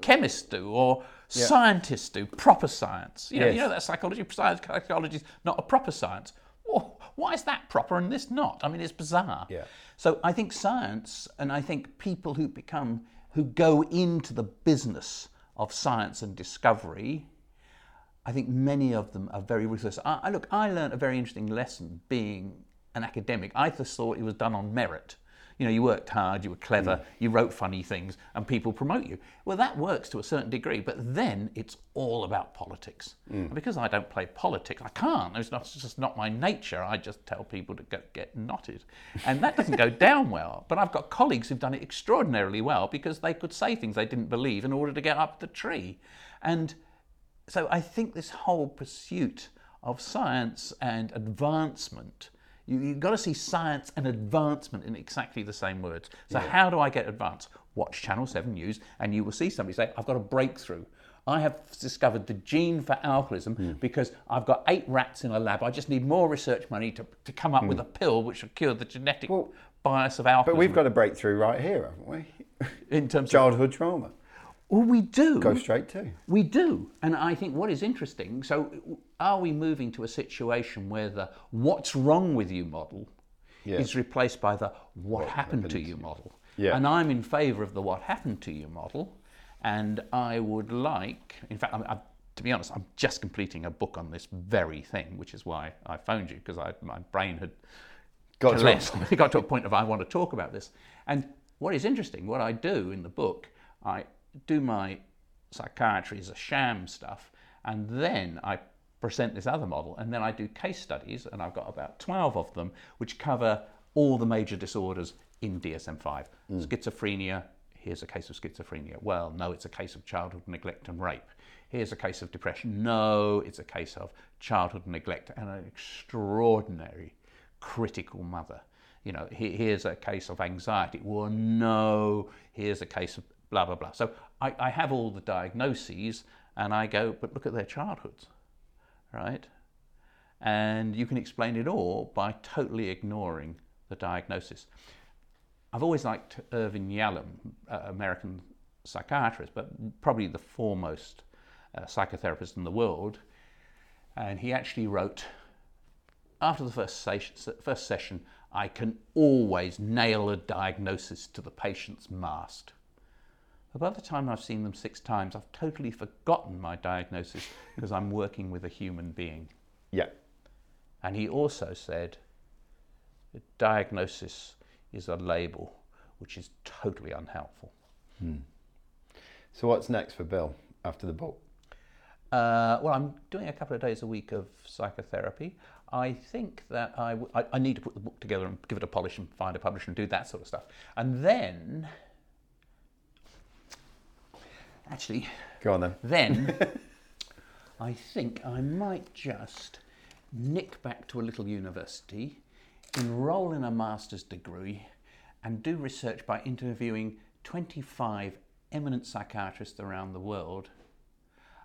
Speaker 2: chemists do, or scientists do, proper science. You know, you know that psychology, science, psychology is not a proper science. Well, why is that proper and this not? I mean, it's bizarre.
Speaker 1: Yeah.
Speaker 2: So I think science, and I think people who become, who go into the business of science and discovery, I think many of them are very ruthless. I, I look, I learned a very interesting lesson being an academic. I just thought it was done on merit. You know, you worked hard, you were clever, mm. you wrote funny things, and people promote you. Well, that works to a certain degree, but then it's all about politics. Mm. And because I don't play politics, I can't. It's, not, it's just not my nature. I just tell people to get, get knotted. And that doesn't go down well. But I've got colleagues who've done it extraordinarily well because they could say things they didn't believe in order to get up the tree. And so I think this whole pursuit of science and advancement you, have got to see science and advancement in exactly the same words. So, yeah. how do I get advanced? Watch Channel 7 News, and you will see somebody say, I've got a breakthrough. I have discovered the gene for alcoholism mm. because I've got eight rats in a lab. I just need more research money to, to come up mm. with a pill which will cure the genetic well, bias of alcoholism.
Speaker 1: But we've got a breakthrough right here, haven't we?
Speaker 2: In terms
Speaker 1: childhood
Speaker 2: of
Speaker 1: childhood trauma.
Speaker 2: Well, we do.
Speaker 1: Go straight to.
Speaker 2: We do. And I think what is interesting so, are we moving to a situation where the what's wrong with you model yeah. is replaced by the what, what happened, happened, to you model? Yeah. And I'm in favour of the what happened to you model. And I would like, in fact, I, I, to be honest, I'm just completing a book on this very thing, which is why I phoned you, because my brain had got to, got to a point of I want to talk about this. And what is interesting, what I do in the book, I do my psychiatry as a sham stuff, and then I present this other model, and then I do case studies, and I've got about 12 of them, which cover all the major disorders in DSM 5. Mm. Schizophrenia, here's a case of schizophrenia. Well, no, it's a case of childhood neglect and rape. Here's a case of depression. No, it's a case of childhood neglect and an extraordinary critical mother. You know, here's a case of anxiety. Well, no, here's a case of blah, blah, blah. So I, I have all the diagnoses and I go, but look at their childhoods, right? And you can explain it all by totally ignoring the diagnosis. I've always liked Irvin Yalom, uh, American psychiatrist, but probably the foremost uh, psychotherapist in the world. And he actually wrote, after the first session, first session, I can always nail a diagnosis to the patient's mast. But by the time I've seen them six times, I've totally forgotten my diagnosis because I'm working with a human being.
Speaker 1: Yeah.
Speaker 2: And he also said, diagnosis is a label, which is totally unhelpful. Hmm.
Speaker 1: So, what's next for Bill after the book?
Speaker 2: Uh, well, I'm doing a couple of days a week of psychotherapy. I think that I, w- I, I need to put the book together and give it a polish and find a publisher and do that sort of stuff. And then Actually,
Speaker 1: go on then.
Speaker 2: Then I think I might just nick back to a little university, enroll in a master's degree, and do research by interviewing 25 eminent psychiatrists around the world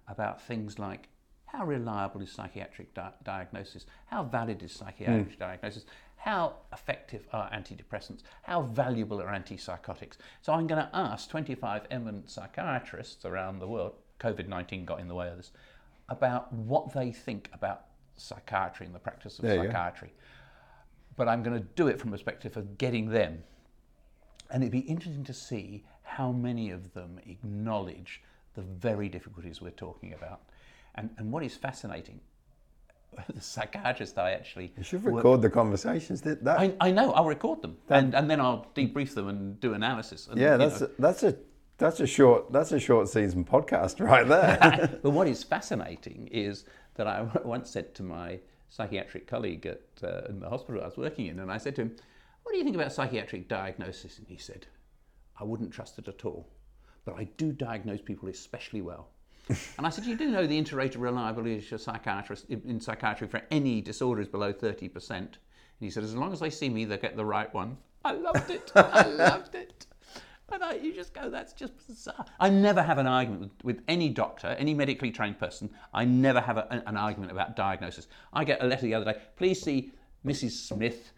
Speaker 2: about things like how reliable is psychiatric di- diagnosis? How valid is psychiatric mm. diagnosis? How effective are antidepressants? How valuable are antipsychotics? So I'm going to ask 25 eminent psychiatrists around the world, COVID 19 got in the way of this, about what they think about psychiatry and the practice of psychiatry. But I'm going to do it from a perspective of getting them. And it'd be interesting to see how many of them acknowledge the very difficulties we're talking about. And, and what is fascinating the psychiatrist I actually.
Speaker 1: You should record the conversations. That, that
Speaker 2: I, I, know. I'll record them, that, and and then I'll debrief them and do analysis. And,
Speaker 1: yeah, that's a, that's a that's a short that's a short season podcast right there.
Speaker 2: but what is fascinating is that I once said to my psychiatric colleague at uh, in the hospital I was working in, and I said to him, "What do you think about psychiatric diagnosis?" And he said, "I wouldn't trust it at all, but I do diagnose people especially well." And I said, you do know the inter-rater reliability of psychiatrist in psychiatry for any disorder is below 30%. And he said, as long as they see me, they'll get the right one. I loved it. I loved it. And I, you just go, that's just bizarre. I never have an argument with, with any doctor, any medically trained person. I never have a, an argument about diagnosis. I get a letter the other day, please see Mrs. Smith.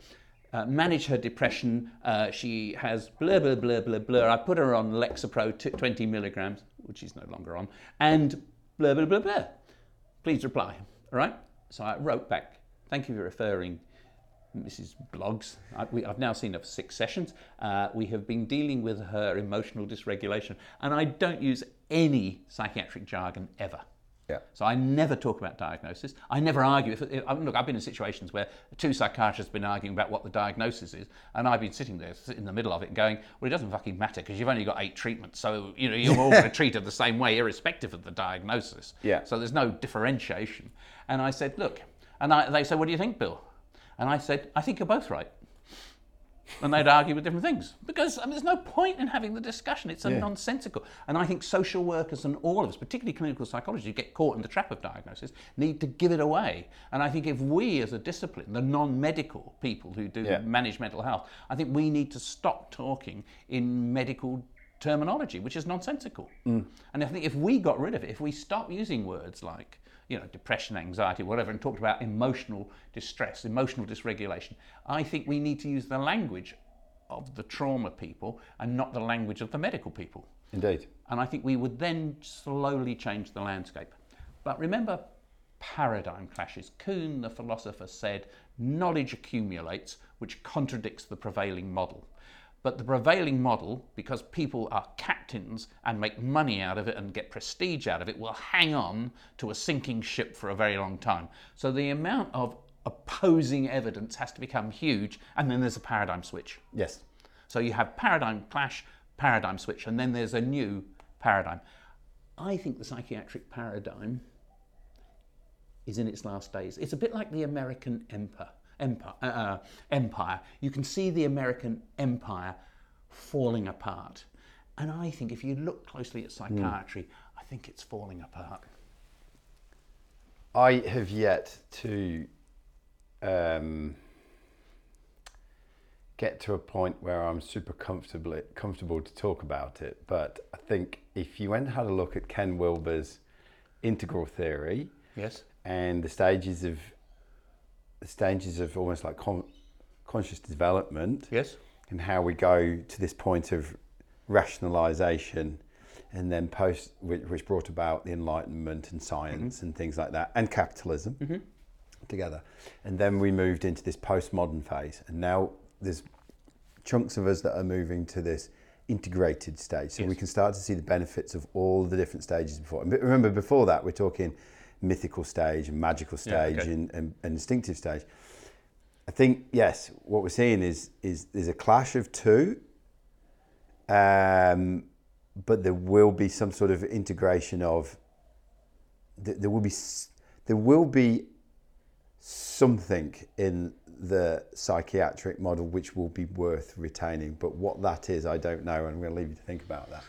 Speaker 2: Uh, manage her depression. Uh, she has blah, blah, blah, blah, blah. I put her on Lexapro, t- 20 milligrams which she's no longer on, and blah, blah, blah, blah. Please reply. All right? So I wrote back, thank you for referring Mrs. Bloggs. I, have now seen her for six sessions. Uh, we have been dealing with her emotional dysregulation, and I don't use any psychiatric jargon ever.
Speaker 1: Yeah.
Speaker 2: So I never talk about diagnosis. I never argue. If, if, look, I've been in situations where two psychiatrists have been arguing about what the diagnosis is, and I've been sitting there in the middle of it going, well, it doesn't fucking matter because you've only got eight treatments. So, you know, you're all going to treat it the same way, irrespective of the diagnosis.
Speaker 1: Yeah.
Speaker 2: So there's no differentiation. And I said, look, and I, they said, what do you think, Bill? And I said, I think you're both right and they'd argue with different things because I mean, there's no point in having the discussion. It's a
Speaker 1: Yeah.
Speaker 2: nonsensical. And I think social workers and all of us, particularly clinical psychologists, who get caught in the trap of diagnosis, need to give it away. And I think if we, as a discipline, the non-medical people who do
Speaker 1: Yeah.
Speaker 2: manage mental health, I think we need to stop talking in medical terminology, which is nonsensical. Mm. And I think if we got rid of it, if we stop using words like you know, depression, anxiety, whatever, and talked about emotional distress, emotional dysregulation. I think we need to use the language of the trauma people and not the language of the medical people.
Speaker 1: Indeed.
Speaker 2: And I think we would then slowly change the landscape. But remember paradigm clashes. Kuhn, the philosopher, said knowledge accumulates, which contradicts the prevailing model. But the prevailing model, because people are captains and make money out of it and get prestige out of it, will hang on to a sinking ship for a very long time. So the amount of opposing evidence has to become huge, and then there's a paradigm switch.
Speaker 1: Yes.
Speaker 2: So you have paradigm clash, paradigm switch, and then there's a new paradigm. I think the psychiatric paradigm is in its last days. It's a bit like the American empire. Empire, uh, empire. You can see the American empire falling apart. And I think if you look closely at psychiatry, I think it's falling apart.
Speaker 1: I have yet to um, get to a point where I'm super comfortable comfortable to talk about it. But I think if you went and had a look at Ken Wilber's integral theory
Speaker 2: Yes.
Speaker 1: and the stages of stages of almost like con- conscious development
Speaker 2: Yes.
Speaker 1: and how we go to this point of rationalization and then post which, which brought about the enlightenment and science mm-hmm. and things like that and capitalism mm-hmm. together. And then we moved into this postmodern phase and now there's chunks of us that are moving to this integrated stage. So we can start to see the benefits of all the different stages before. And remember before that we're talking mythical stage and magical
Speaker 2: Yeah,
Speaker 1: stage
Speaker 2: okay.
Speaker 1: and, and, and instinctive stage I think yes, what we're seeing is is there's a clash of two, um, but there will be some sort of integration of. th- There will be there will be something in the psychiatric model which will be worth retaining, but what that is, I don't know, and I'm going to leave you to think about that.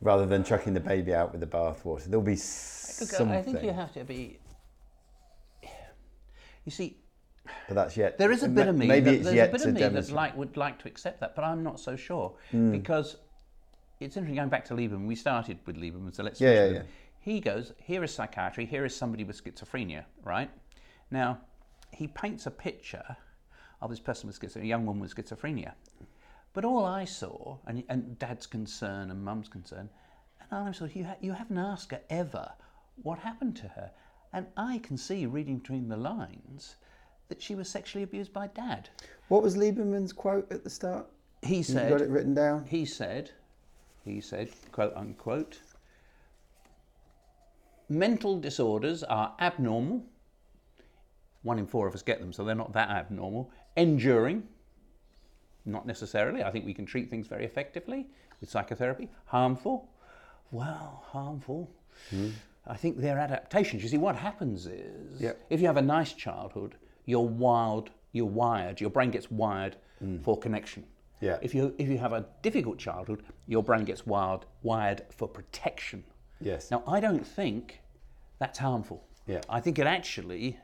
Speaker 1: Rather than chucking the baby out with the bathwater, there'll be something.
Speaker 2: I think you have to be. You see,
Speaker 1: but that's yet.
Speaker 2: There is a bit of me.
Speaker 1: Maybe
Speaker 2: that,
Speaker 1: it's yet
Speaker 2: a bit
Speaker 1: to
Speaker 2: of me that like would like to accept that, but I'm not so sure
Speaker 1: Hmm.
Speaker 2: because it's interesting going back to Lieberman. We started with Lieberman, so let's
Speaker 1: Yeah, yeah, yeah.
Speaker 2: He goes, here is psychiatry. Here is somebody with schizophrenia, right? Now, he paints a picture of this person with schizophrenia, a young woman with schizophrenia. But all I saw, and, and Dad's concern and Mum's concern, and I was you, ha- you haven't asked her ever what happened to her. And I can see, reading between the lines, that she was sexually abused by Dad.
Speaker 1: What was Lieberman's quote at the start?
Speaker 2: He said, You
Speaker 1: got it written down?
Speaker 2: he said, he said, quote unquote, mental disorders are abnormal. One in four of us get them, so they're not that abnormal. Enduring, not necessarily. I think we can treat things very effectively with psychotherapy. Harmful, well, harmful. Hmm. I think they're adaptations. You see, what happens is
Speaker 1: Yep.
Speaker 2: if you have a nice childhood, you're wild, you're wired, your brain gets wired hmm. for connection.
Speaker 1: Yeah.
Speaker 2: If you if you have a difficult childhood, your brain gets wired wired for protection.
Speaker 1: Yes.
Speaker 2: Now, I don't think that's harmful.
Speaker 1: Yeah.
Speaker 2: I think it actually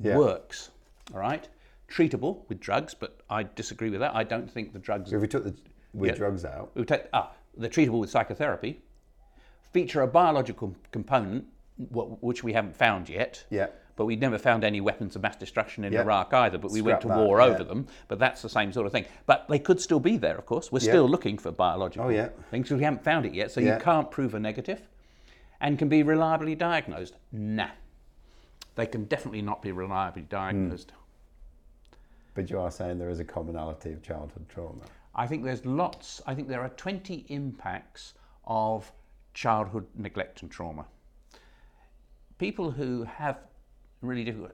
Speaker 1: Yeah.
Speaker 2: works. All right. Treatable with drugs, but I disagree with that. I don't think the drugs
Speaker 1: So if we took the with
Speaker 2: Yeah.
Speaker 1: drugs out,
Speaker 2: we take ah, they're treatable with psychotherapy, feature a biological component, wh- which we haven't found yet.
Speaker 1: Yeah.
Speaker 2: But we never found any weapons of mass destruction in
Speaker 1: Yeah.
Speaker 2: Iraq either. But we went to
Speaker 1: Scrap that,
Speaker 2: war
Speaker 1: yeah.
Speaker 2: over them. But that's the same sort of thing. But they could still be there, of course. We're still looking for biological
Speaker 1: Oh, yeah.
Speaker 2: things. We haven't found it yet, so you can't prove a negative, and can be reliably diagnosed. Nah, they can definitely not be reliably diagnosed.
Speaker 1: But you are saying there is a commonality of childhood trauma.
Speaker 2: I think there's lots, I think there are 20 impacts of childhood neglect and trauma. people who have really difficult,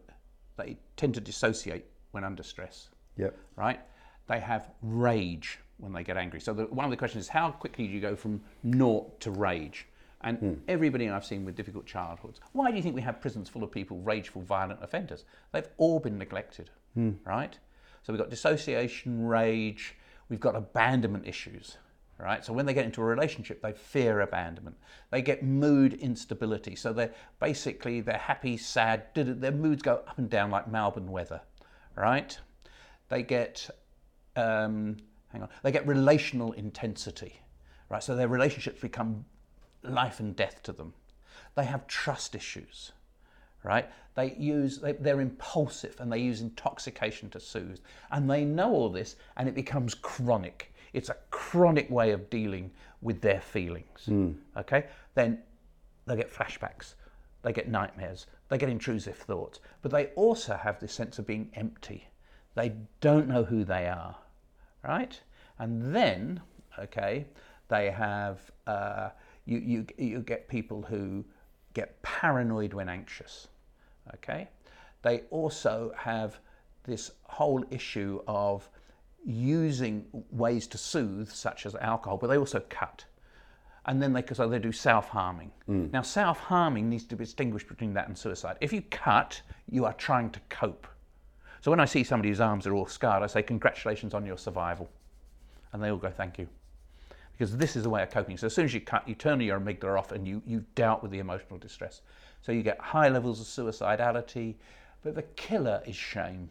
Speaker 2: they tend to dissociate when under stress,
Speaker 1: Yep.
Speaker 2: right? They have rage when they get angry. So the, one of the questions is how quickly do you go from naught to rage? And hmm. everybody I've seen with difficult childhoods, why do you think we have prisons full of people, rageful, violent offenders? They've all been neglected, hmm. right? So we've got dissociation, rage, we've got abandonment issues, right? So when they get into a relationship, they fear abandonment. They get mood instability. So they're basically they're happy, sad. Their moods go up and down like Melbourne weather, right? They get um, hang on. They get relational intensity, right? So their relationships become life and death to them. They have trust issues, right? They use they, they're impulsive and they use intoxication to soothe, and they know all this, and it becomes chronic. It's a chronic way of dealing with their feelings. Okay, then they get flashbacks, they get nightmares, they get intrusive thoughts, but they also have this sense of being empty. They don't know who they are, right? And then, okay, they have uh, you, you you get people who get paranoid when anxious, okay? They also have this whole issue of using ways to soothe, such as alcohol, but they also cut. And then they, so they do self harming. Mm. Now, self harming needs to be distinguished between that and suicide. If you cut, you are trying to cope. So when I see somebody whose arms are all scarred, I say, Congratulations on your survival. And they all go, Thank you. Because this is a way of coping. So as soon as you cut, you turn your amygdala off and you, you dealt with the emotional distress. So you get high levels of suicidality, but the killer is shame.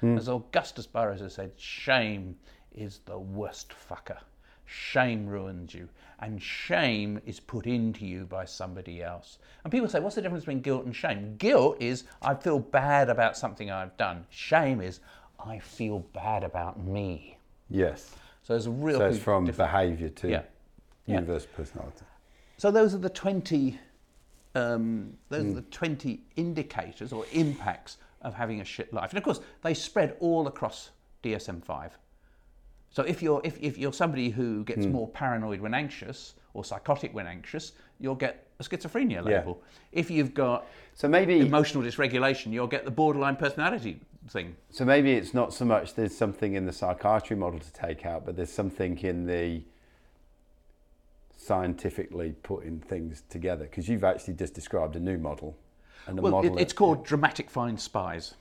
Speaker 2: Hmm. As Augusten Burroughs has said, shame is the worst fucker. Shame ruins you, and shame is put into you by somebody else. And people say, What's the difference between guilt and shame? Guilt is, I feel bad about something I've done. Shame is, I feel bad about me.
Speaker 1: Yes.
Speaker 2: So there's a real
Speaker 1: So it's from behaviour to
Speaker 2: Yeah. Yeah.
Speaker 1: universal personality.
Speaker 2: So those are the 20, um, those
Speaker 1: Hmm.
Speaker 2: are the 20 indicators or impacts of having a shit life. And of course, they spread all across DSM-5. So if you're if, if you're somebody who gets
Speaker 1: Hmm.
Speaker 2: more paranoid when anxious or psychotic when anxious, you'll get a schizophrenia
Speaker 1: Yeah.
Speaker 2: label. If you've got
Speaker 1: So maybe
Speaker 2: emotional dysregulation, you'll get the borderline personality thing.
Speaker 1: So maybe it's not so much there's something in the psychiatry model to take out, but there's something in the scientifically putting things together. Because you've actually just described a new model, and a
Speaker 2: Well,
Speaker 1: model.
Speaker 2: it, it's called dramatic find spies.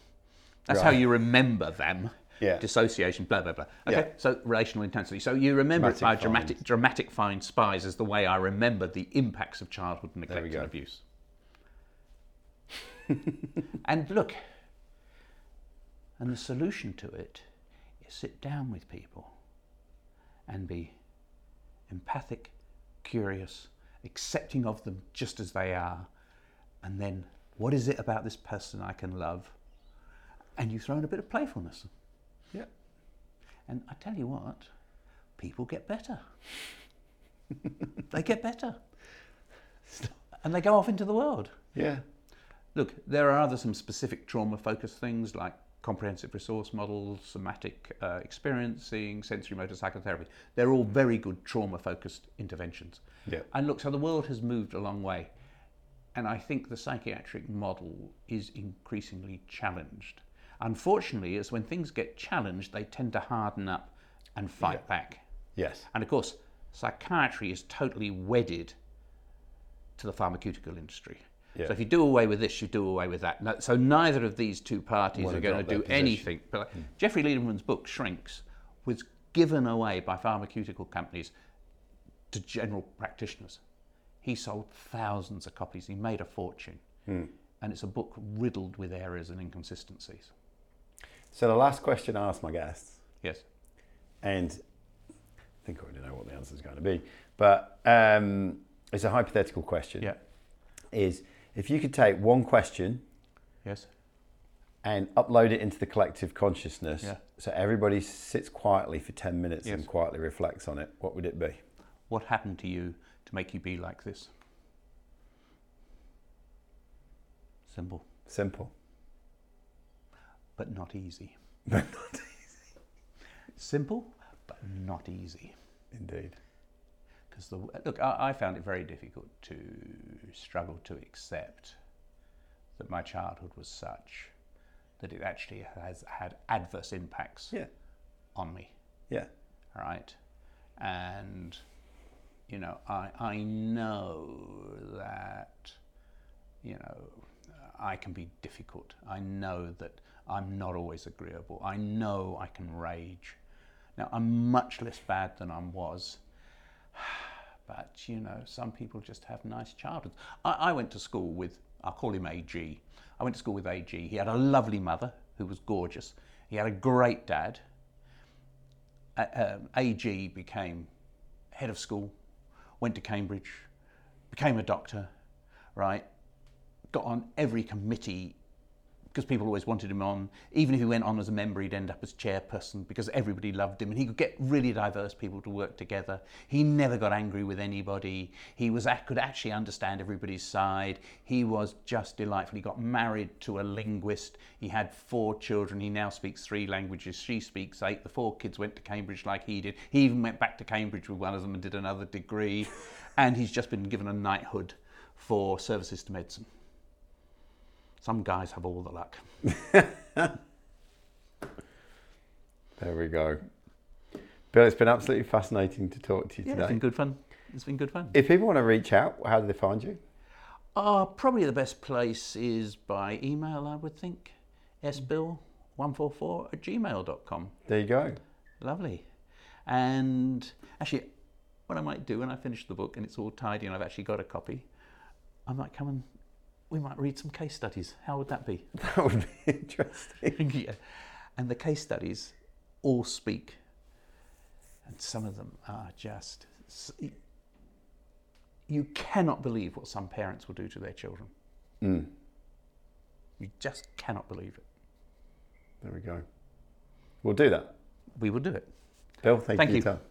Speaker 2: That's how you remember them.
Speaker 1: Yeah.
Speaker 2: Dissociation, blah blah blah. Okay.
Speaker 1: Yeah.
Speaker 2: So relational intensity. So you remember it by
Speaker 1: Dramatic
Speaker 2: dramatic dramatic find spies as the way I remember the impacts of childhood neglect and abuse. and look, and the solution to it is sit down with people and be empathic, curious, accepting of them just as they are, and then what is it about this person I can love? And you throw in a bit of playfulness.
Speaker 1: Yeah.
Speaker 2: And I tell you what, people get better. they get better. And they go off into the world.
Speaker 1: Yeah.
Speaker 2: Look, there are other some specific trauma focused things like comprehensive resource models, somatic uh, experiencing, sensorimotor psychotherapy. They're all very good trauma focused interventions.
Speaker 1: Yeah.
Speaker 2: And look, so the world has moved a long way. And I think the psychiatric model is increasingly challenged. Unfortunately, is when things get challenged, they tend to harden up and fight back.
Speaker 1: Yes.
Speaker 2: And of course, psychiatry is totally wedded to the pharmaceutical industry.
Speaker 1: Yeah.
Speaker 2: So if you do away with this, you do away with that. So neither of these two parties
Speaker 1: Wanna
Speaker 2: are going to do
Speaker 1: position.
Speaker 2: anything. But like, Jeffrey Lieberman's book Shrinks was given away by pharmaceutical companies to general practitioners. He sold thousands of copies. He made a fortune.
Speaker 1: Hmm.
Speaker 2: And it's a book riddled with errors and inconsistencies.
Speaker 1: So the last question I asked my guests,
Speaker 2: Yes.
Speaker 1: and I think I already know what the answer is going to be, but um, it's a hypothetical question.
Speaker 2: Yeah.
Speaker 1: Is if you could take one question
Speaker 2: Yes.
Speaker 1: and upload it into the collective consciousness,
Speaker 2: Yeah.
Speaker 1: so everybody sits quietly for ten minutes
Speaker 2: Yes.
Speaker 1: and quietly reflects on it, what would it be?
Speaker 2: What happened to you to make you be like this? Simple,
Speaker 1: Simple.
Speaker 2: but not easy. Simple, but not easy.
Speaker 1: Indeed.
Speaker 2: Because the look, I, I found it very difficult to struggle to accept that my childhood was such that it actually has had adverse impacts
Speaker 1: Yeah.
Speaker 2: on me,
Speaker 1: Yeah.
Speaker 2: right? And you know, I I know that you know I can be difficult. I know that I'm not always agreeable. I know I can rage. Now I'm much less bad than I was, but you know, some people just have nice childhoods. I, I went to school with I'll call him AG. I went to school with AG. He had a lovely mother who was gorgeous. He had a great dad. Uh, um, AG became head of school, went to Cambridge, became a doctor, right? Got on every committee because people always wanted him on. Even if he went on as a member, he'd end up as chairperson because everybody loved him and he could get really diverse people to work together. He never got angry with anybody. He was could actually understand everybody's side. He was just delightful. He got married to a linguist. He had four children. He now speaks three languages. She speaks eight. The four kids went to Cambridge like he did. He even went back to Cambridge with one of them and did another degree. and he's just been given a knighthood for services to medicine. Some guys have all the luck.
Speaker 1: There we go. Bill, it's been absolutely fascinating to talk to you
Speaker 2: Yeah,
Speaker 1: today.
Speaker 2: it's been good fun. It's been good fun.
Speaker 1: If people want to reach out, how do they find you?
Speaker 2: Uh, probably the best place is by email, I would think. sbill144 at gmail.com.
Speaker 1: There you go.
Speaker 2: Lovely. And actually, what I might do when I finish the book and it's all tidy and I've actually got a copy, I might come and we might read some case studies. How would that be?
Speaker 1: That would be interesting.
Speaker 2: yeah. And the case studies all speak, and some of them are just. You cannot believe what some parents will do to their children.
Speaker 1: Mm,
Speaker 2: You just cannot believe it.
Speaker 1: there we go. We'll do that.
Speaker 2: We will do it.
Speaker 1: Bill, thank,
Speaker 2: Thank
Speaker 1: you.
Speaker 2: you.
Speaker 1: for your time.